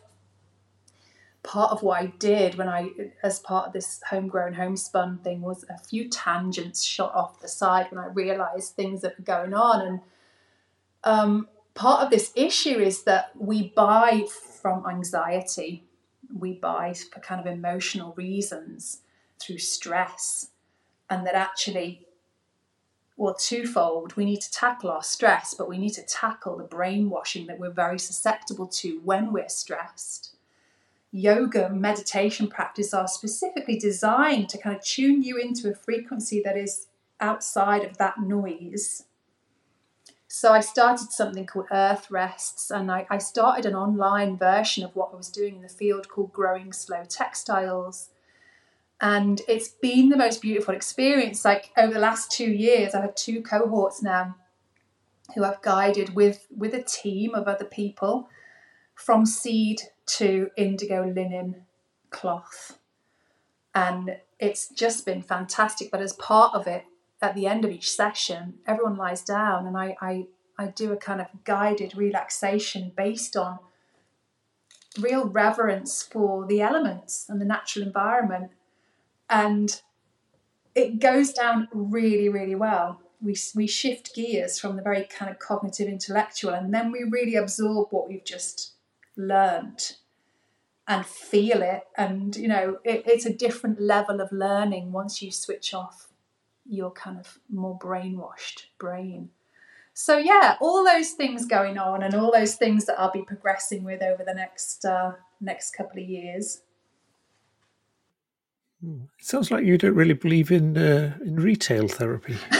part of what I did when I, as part of this homegrown, homespun thing, was a few tangents shot off the side when I realised things that were going on. And um, part of this issue is that we buy from anxiety, we buy for kind of emotional reasons through stress, and that actually well, twofold. We need to tackle our stress, but we need to tackle the brainwashing that we're very susceptible to when we're stressed. Yoga, meditation practice are specifically designed to kind of tune you into a frequency that is outside of that noise. So I started something called Earth Rests, and I, I started an online version of what I was doing in the field called Growing Slow Textiles and it's been the most beautiful experience. Like over the last two years, I've had two cohorts now who I've guided with with a team of other people from seed to indigo linen cloth. And it's just been fantastic. But as part of it, at the end of each session, everyone lies down and I, I, I do a kind of guided relaxation based on real reverence for the elements and the natural environment and it goes down really, really well. We, we shift gears from the very kind of cognitive intellectual, and then we really absorb what we've just learned and feel it. And, you know, it, it's a different level of learning once you switch off your kind of more brainwashed brain. So, yeah, all those things going on, and all those things that I'll be progressing with over the next uh, next couple of years. Hmm. It sounds like you don't really believe in uh, in retail therapy.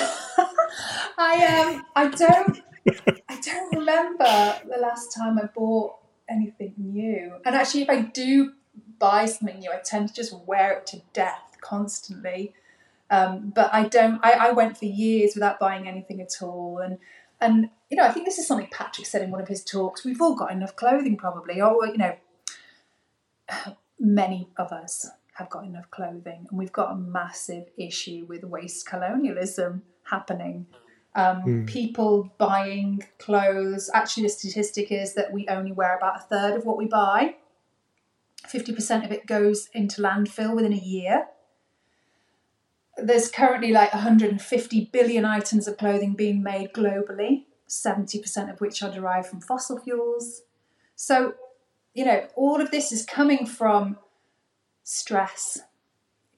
I um I don't I don't remember the last time I bought anything new. And actually, if I do buy something new, I tend to just wear it to death constantly. Um, but I don't. I, I went for years without buying anything at all, and and you know I think this is something Patrick said in one of his talks. We've all got enough clothing, probably, or you know, many of us have got enough clothing. And we've got a massive issue with waste colonialism happening. Um, mm. People buying clothes. Actually, the statistic is that we only wear about a third of what we buy. 50% of it goes into landfill within a year. There's currently like 150 billion items of clothing being made globally, 70% of which are derived from fossil fuels. So, you know, all of this is coming from stress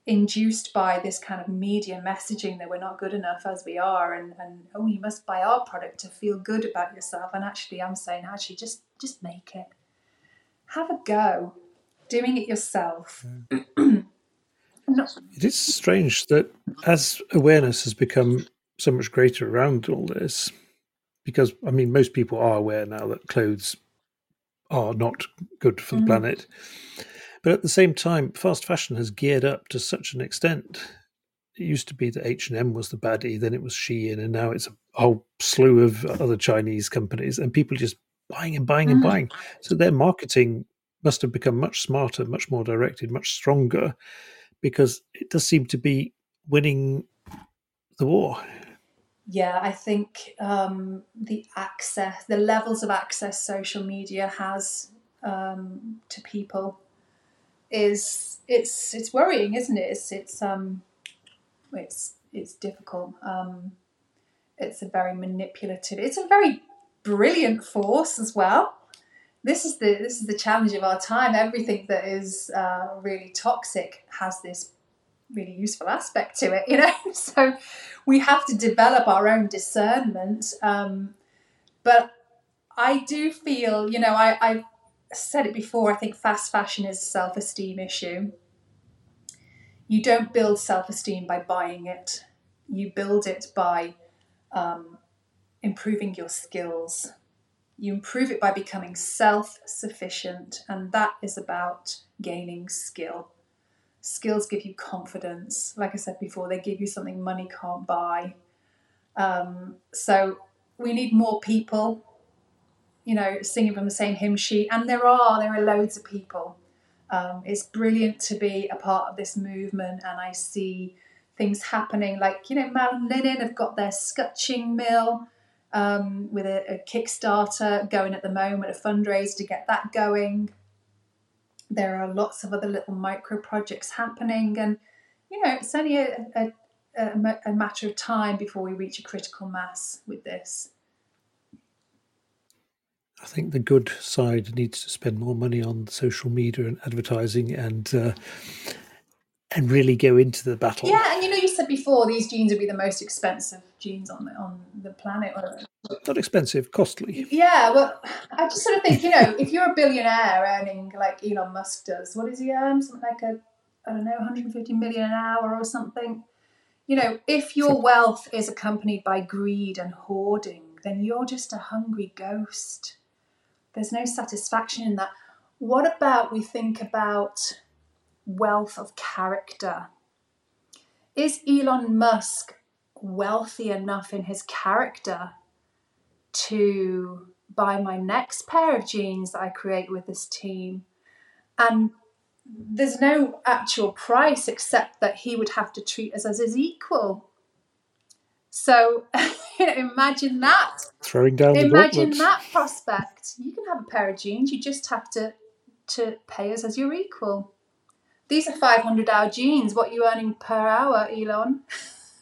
induced by this kind of media messaging that we're not good enough as we are and, and oh you must buy our product to feel good about yourself. And actually i'm saying actually just just make it. Have a go. Doing it yourself. It is strange that as awareness has become so much greater around all this because i mean most people are aware now that clothes are not good for the mm. planet but at the same time, fast fashion has geared up to such an extent. It used to be that H and M was the baddie, then it was Shein, and now it's a whole slew of other Chinese companies, and people just buying and buying and mm. buying. So their marketing must have become much smarter, much more directed, much stronger, because it does seem to be winning the war. Yeah, I think um, the access, the levels of access social media has um, to people is it's it's worrying, isn't it? It's it's um it's it's difficult. Um, it's a very manipulative. It's a very brilliant force as well. This is the this is the challenge of our time. Everything that is uh, really toxic has this really useful aspect to it, you know. so we have to develop our own discernment. Um, but I do feel, you know, I, I said it before, I think fast fashion is a self esteem issue. You don't build self esteem by buying it, you build it by um, improving your skills. You improve it by becoming self sufficient, and that is about gaining skill. Skills give you confidence. Like I said before, they give you something money can't buy. Um, so we need more people you know, singing from the same hymn sheet. And there are, there are loads of people. Um, it's brilliant to be a part of this movement, and I see things happening. Like, you know, Mallon Linen have got their scutching mill um, with a, a Kickstarter going at the moment, a fundraiser to get that going. There are lots of other little micro projects happening, and you know, it's only a, a, a matter of time before we reach a critical mass with this. I think the good side needs to spend more money on social media and advertising and uh, and really go into the battle. Yeah, and you know, you said before these jeans would be the most expensive jeans on the on the planet. Not expensive, costly. Yeah, well, I just sort of think, you know, if you're a billionaire earning like Elon Musk does, what does he earn? Something like a, I don't know, 150 million an hour or something. You know, if your wealth is accompanied by greed and hoarding, then you're just a hungry ghost. There's no satisfaction in that. What about we think about wealth of character? Is Elon Musk wealthy enough in his character to buy my next pair of jeans that I create with this team? And there's no actual price except that he would have to treat us as his equal. So you know, imagine that. Throwing down the Imagine that prospect. You can have a pair of jeans. You just have to to pay us as your equal. These are 500 hour jeans. What are you earning per hour, Elon?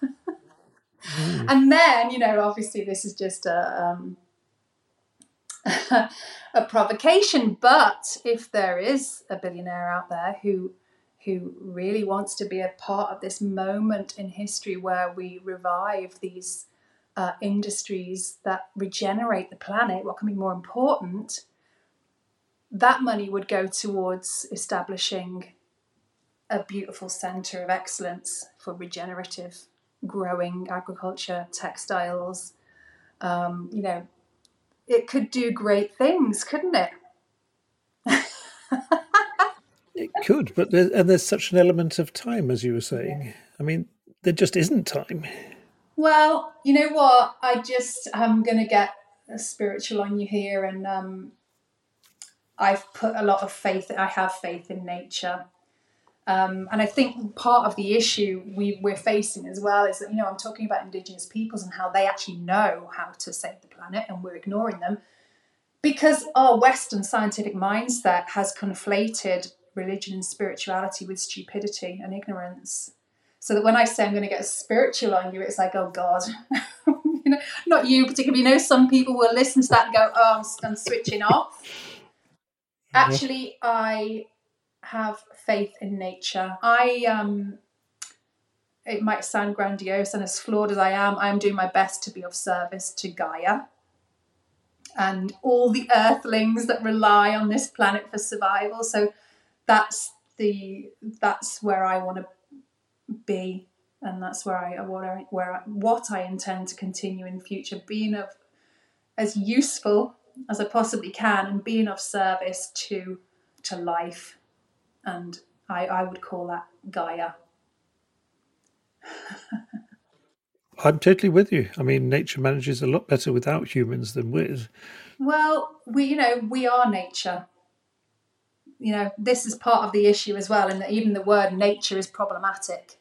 mm. And then, you know, obviously this is just a um, a provocation. But if there is a billionaire out there who who really wants to be a part of this moment in history where we revive these uh, industries that regenerate the planet, what can be more important? That money would go towards establishing a beautiful centre of excellence for regenerative growing agriculture, textiles. Um, you know, it could do great things, couldn't it? could, but there, and there's such an element of time, as you were saying. I mean, there just isn't time. Well, you know what? I just I'm going to get spiritual on you here, and um, I've put a lot of faith. I have faith in nature, um, and I think part of the issue we, we're facing as well is that you know I'm talking about Indigenous peoples and how they actually know how to save the planet, and we're ignoring them because our Western scientific mindset has conflated religion and spirituality with stupidity and ignorance. So that when I say I'm going to get spiritual on you, it's like, oh God, you know, not you particularly. You know, some people will listen to that and go, oh, I'm, I'm switching off. Actually, I have faith in nature. I um, it might sound grandiose, and as flawed as I am, I am doing my best to be of service to Gaia and all the earthlings that rely on this planet for survival. So that's the that's where I want to be, and that's where I what I, where I, what I intend to continue in future, being of as useful as I possibly can, and being of service to to life, and I, I would call that Gaia. I'm totally with you. I mean, nature manages a lot better without humans than with. Well, we you know we are nature you know, this is part of the issue as well, and that even the word nature is problematic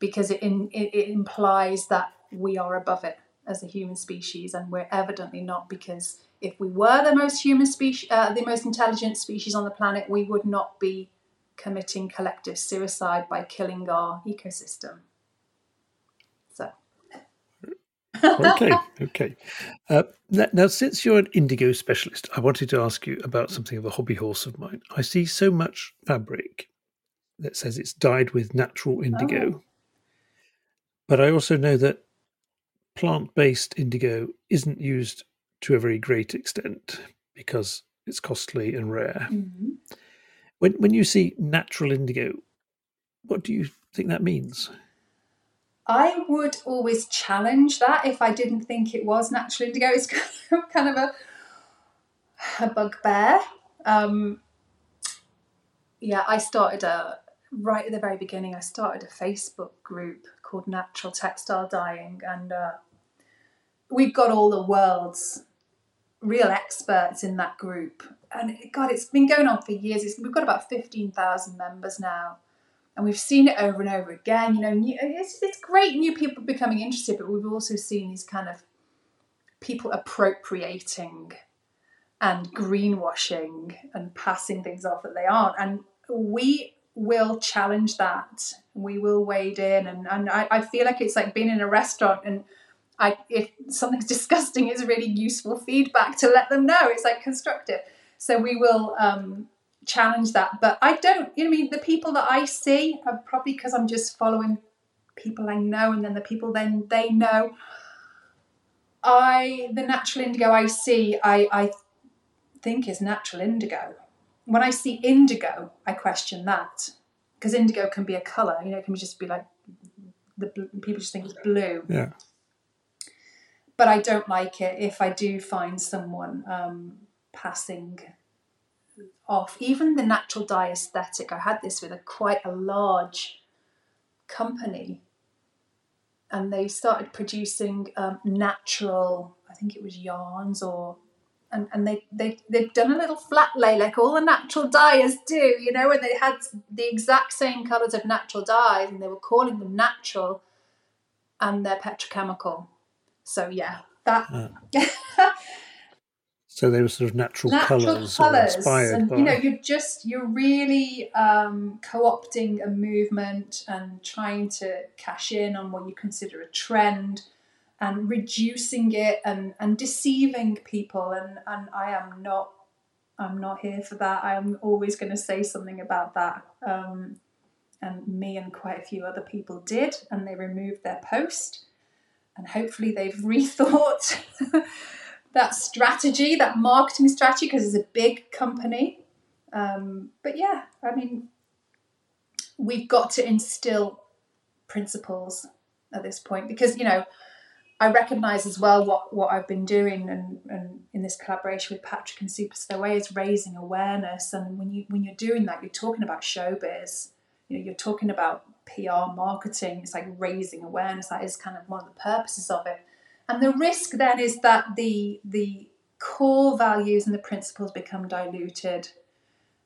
because it, in, it, it implies that we are above it as a human species, and we're evidently not. Because if we were the most human species, uh, the most intelligent species on the planet, we would not be committing collective suicide by killing our ecosystem. Okay, okay. Uh, now, since you're an indigo specialist, I wanted to ask you about something of a hobby horse of mine. I see so much fabric that says it's dyed with natural indigo, oh. but I also know that plant-based indigo isn't used to a very great extent because it's costly and rare. Mm-hmm. When when you see natural indigo, what do you think that means? I would always challenge that if I didn't think it was natural indigo. It's kind of a, a bugbear. Um, yeah, I started a right at the very beginning. I started a Facebook group called Natural Textile Dyeing, and uh, we've got all the world's real experts in that group. And God, it's been going on for years. It's, we've got about fifteen thousand members now and we've seen it over and over again. You know, new, it's it's great new people becoming interested, but we've also seen these kind of people appropriating and greenwashing and passing things off that they aren't. And we will challenge that. We will wade in. And, and I, I feel like it's like being in a restaurant and I, if something's disgusting, it's really useful feedback to let them know. It's like constructive. So we will um, challenge that. But I don't, you know, I mean, the people that I see are probably because I'm just following people I know, and then the people then they know. I the natural indigo I see, I I think is natural indigo. When I see indigo, I question that because indigo can be a color. You know, it can just be like the people just think it's blue. Yeah. But I don't like it if I do find someone um, passing off. Even the natural dye aesthetic. I had this with a quite a large company, and they started producing um, natural. I think it was yarns or. And, and they, they, they've done a little flat lay like all the natural dyers do, you know, and they had the exact same colours of natural dyes and they were calling them natural and they're petrochemical. So, yeah, that. So they were sort of natural, natural colours, colours, inspired and by. you know, you're just you're really um, co-opting a movement and trying to cash in on what you consider a trend, and reducing it and and deceiving people. And and I am not, I'm not here for that. I'm always going to say something about that. Um, and me and quite a few other people did, and they removed their post, and hopefully they've rethought. That strategy, that marketing strategy, because it's a big company. Um, but yeah, I mean, we've got to instill principles at this point because you know I recognise as well what what I've been doing and, and in this collaboration with Patrick and Super Slow Way is raising awareness. And when you when you're doing that, you're talking about showbiz. You know, you're talking about PR marketing. It's like raising awareness. That is kind of one of the purposes of it. And the risk then is that the the core values and the principles become diluted,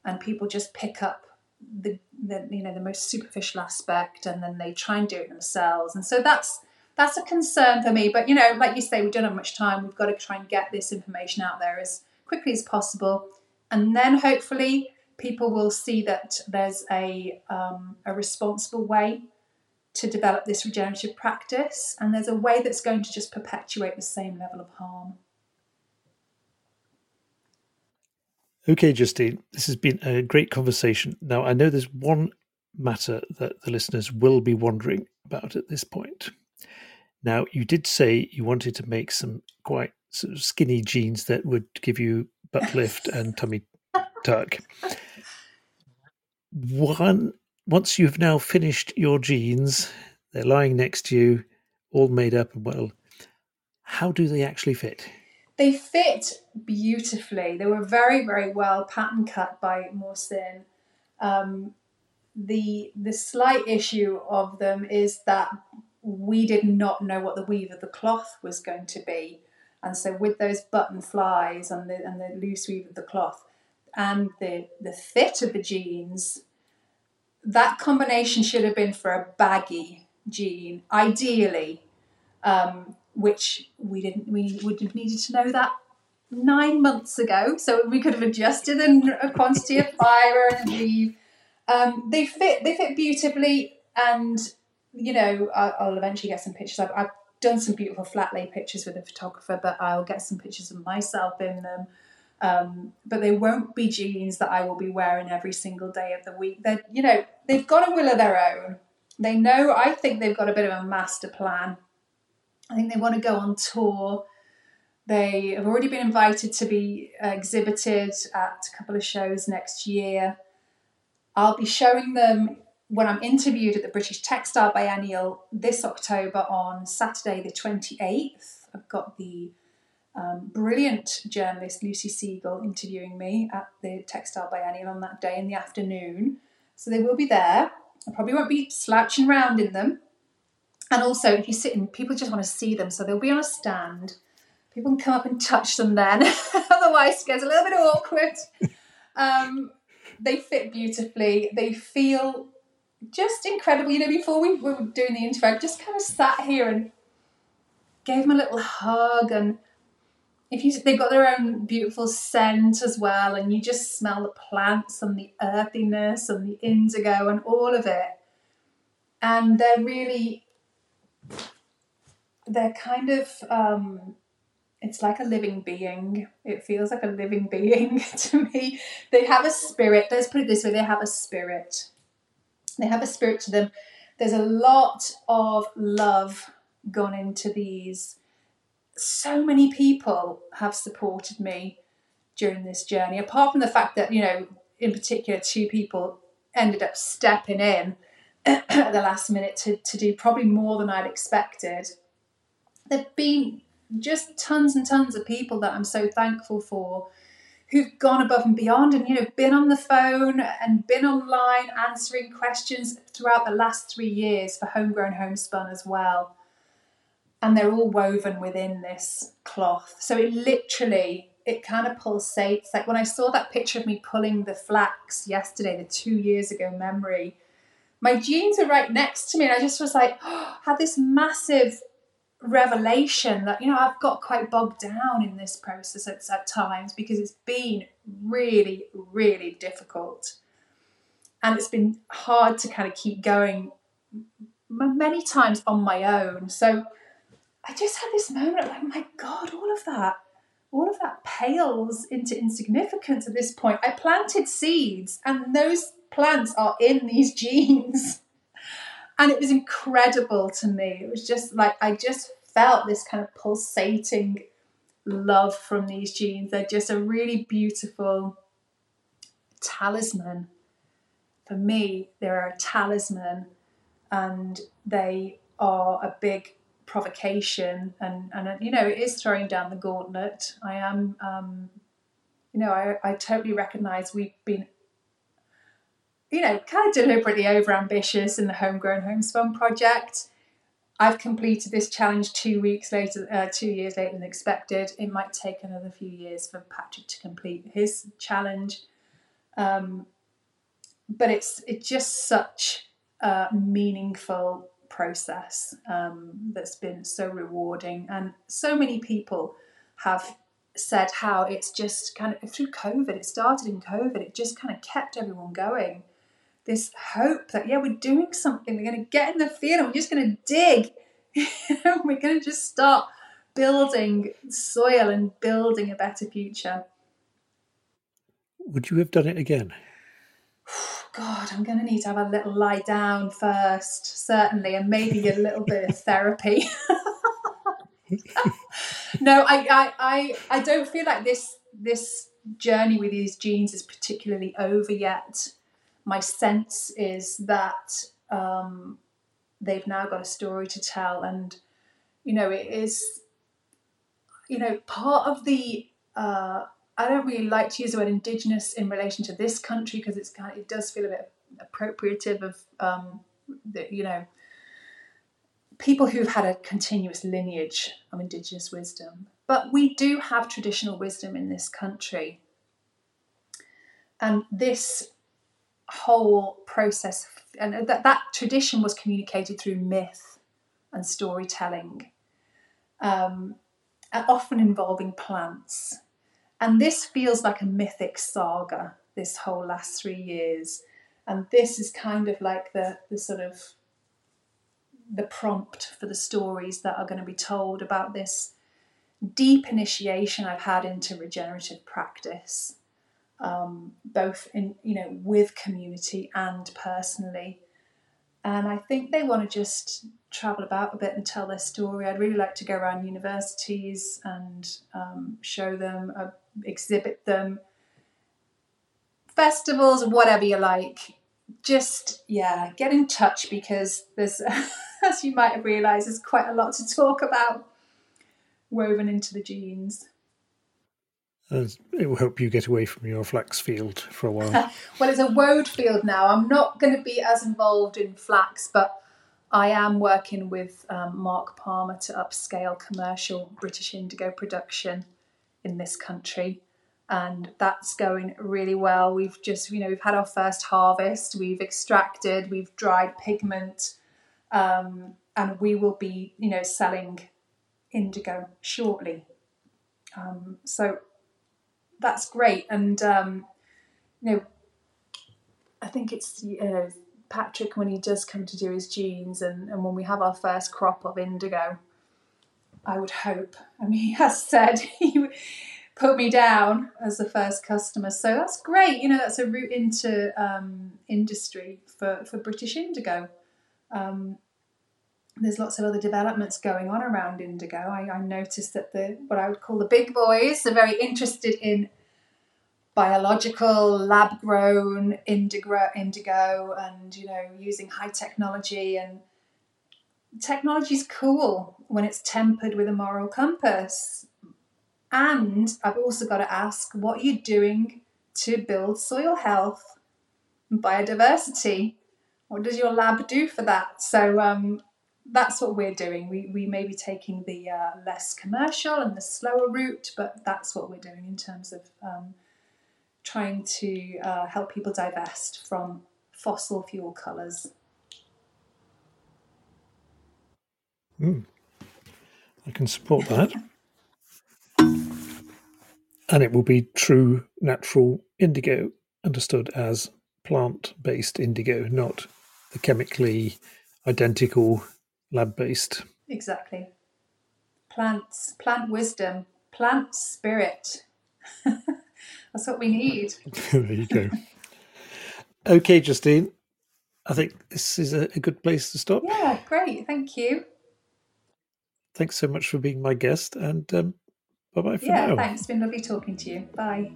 and people just pick up the, the you know the most superficial aspect, and then they try and do it themselves. And so that's that's a concern for me. But you know, like you say, we don't have much time. We've got to try and get this information out there as quickly as possible, and then hopefully people will see that there's a um, a responsible way to develop this regenerative practice, and there's a way that's going to just perpetuate the same level of harm. Okay, Justine, this has been a great conversation. Now, I know there's one matter that the listeners will be wondering about at this point. Now, you did say you wanted to make some quite sort of skinny jeans that would give you butt lift and tummy tuck. One once you've now finished your jeans, they're lying next to you, all made up and well. How do they actually fit? They fit beautifully. They were very, very well pattern cut by Mohsin. Um, the the slight issue of them is that we did not know what the weave of the cloth was going to be, and so with those button flies and the and the loose weave of the cloth and the the fit of the jeans that combination should have been for a baggy jean, ideally, um, which we didn't. We would have needed to know that nine months ago, so we could have adjusted a quantity of fibre and. Um, they fit. They fit beautifully, and you know, I, I'll eventually get some pictures. I've, I've done some beautiful flat lay pictures with a photographer, but I'll get some pictures of myself in them. Um, but they won't be jeans that I will be wearing every single day of the week. They're, you know, they've got a will of their own. They know, I think they've got a bit of a master plan. I think they want to go on tour. They have already been invited to be exhibited at a couple of shows next year. I'll be showing them when I'm interviewed at the British Textile Biennial this October on Saturday, the 28th. I've got the um, brilliant journalist Lucy Siegle interviewing me at the Textile Biennial on that day in the afternoon. So they will be there. I probably won't be slouching around in them. And also, if you sit in, people just want to see them. So they'll be on a stand. People can come up and touch them then. Otherwise, it gets a little bit awkward. Um, they fit beautifully. They feel just incredible. You know, before we were doing the interview, I just kind of sat here and gave them a little hug and if you they've got their own beautiful scent as well and you just smell the plants and the earthiness and the indigo and all of it. And they're really they're kind of um, it's like a living being. It feels like a living being to me. They have a spirit let's put it this way they have a spirit. They have a spirit to them. There's a lot of love gone into these so many people have supported me during this journey, apart from the fact that, you know, in particular, two people ended up stepping in at the last minute to, to do probably more than I'd expected. There've been just tons and tons of people that I'm so thankful for who've gone above and beyond and you know been on the phone and been online answering questions throughout the last three years for homegrown homespun as well and they're all woven within this cloth. So it literally, it kind of pulsates. Like when I saw that picture of me pulling the flax yesterday, the two years ago memory, my jeans are right next to me, and I just was like, oh, had this massive revelation that you know I've got quite bogged down in this process at, at times because it's been really, really difficult, and it's been hard to kind of keep going many times on my own. So I just had this moment of like, my God, all of that, all of that pales into insignificance at this point. I planted seeds, and those plants are in these jeans. And it was incredible to me. It was just like, I just felt this kind of pulsating love from these jeans. They're just a really beautiful talisman. For me, they're a talisman and they are a big provocation and and you know it is throwing down the gauntlet. I am um, you know I, I totally recognize we've been you know kind of deliberately over ambitious in the homegrown homespun project. I've completed this challenge two weeks later uh, two years later than expected. It might take another few years for patrick to complete his challenge. Um, but it's it's just such a meaningful process um, that's been so rewarding. And so many people have said how it's just kind of through COVID, it started in COVID, it just kind of kept everyone going. This hope that, yeah, we're doing something, we're going to get in the field we're just going to dig. we're going to just start building soil and building a better future. Would you have done it again? God, I'm going to need to have a little lie down first, certainly, and maybe a little bit of therapy. no, I, I, I, I don't feel like this this journey with these jeans is particularly over yet. My sense is that um, they've now got a story to tell, and you know, it is, you know, part of the uh, I don't really like to use the word indigenous in relation to this country because it's kind of, it does feel a bit appropriative of um, the, you know people who've had a continuous lineage of indigenous wisdom. But we do have traditional wisdom in this country, and this whole process and that that tradition was communicated through myth and storytelling, um, often involving plants and this feels like a mythic saga, this whole last three years. And this is kind of like the, the sort of the prompt for the stories that are going to be told about this deep initiation I've had into regenerative practice, um, both in you know with community and personally. And I think they want to just travel about a bit and tell their story. I'd really like to go around universities and um, show them, uh, exhibit them, festivals, whatever you like. Just, yeah, get in touch because there's, as you might have realised, there's quite a lot to talk about woven into the jeans. It will help you get away from your flax field for a while. well, it's a woad field now. I'm not going to be as involved in flax, but I am working with um, Mark Palmer to upscale commercial British indigo production in this country. and that's going really well. We've just, you know, we've had our first harvest, we've extracted, we've dried pigment, um, and we will be, you know, selling indigo shortly. Um, so that's great, and um, you know, I think it's you know Patrick when he does come to do his jeans, and, and when we have our first crop of indigo. I would hope. I mean, he has said he put me down as the first customer. So that's great. You know, that's a route into um, industry for, for British Indigo. Um, there's lots of other developments going on around indigo. I, I, noticed that the what I would call the big boys are very interested in biological, lab grown indigo, indigo, and you know using high technology. And technology is cool when it's tempered with a moral compass. And I've also got to ask what are you doing to build soil health and biodiversity? What does your lab do for that? So um, that's what we're doing. We, we may be taking the uh, less commercial and the slower route, but that's what we're doing in terms of um, trying to uh, help people divest from fossil fuel colours. Mm. I can support that and it will be true natural indigo, understood as plant based indigo, not the chemically identical lab based. Exactly. Plants, plant wisdom, plant spirit. That's what we need. there you go. okay, Justine. I think this is a, a good place to stop. Yeah, great. Thank you. Thanks so much for being my guest, and um, Bye bye for yeah, now. thanks. It's been lovely talking to you. Bye.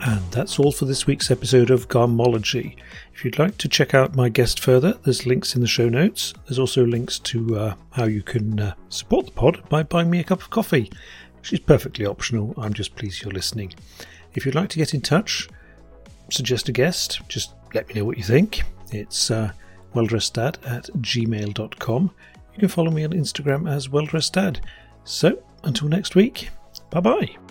And that's all for this week's episode of Garmology. If you'd like to check out my guest further, there's links in the show notes. There's also links to uh, how you can uh, support the pod by buying me a cup of coffee, is perfectly optional. I'm just pleased you're listening. If you'd like to get in touch, suggest a guest, just let me know what you think. It's uh, welldresseddad at gmail.com. You can follow me on Instagram as welldresseddad. So, until next week, bye bye.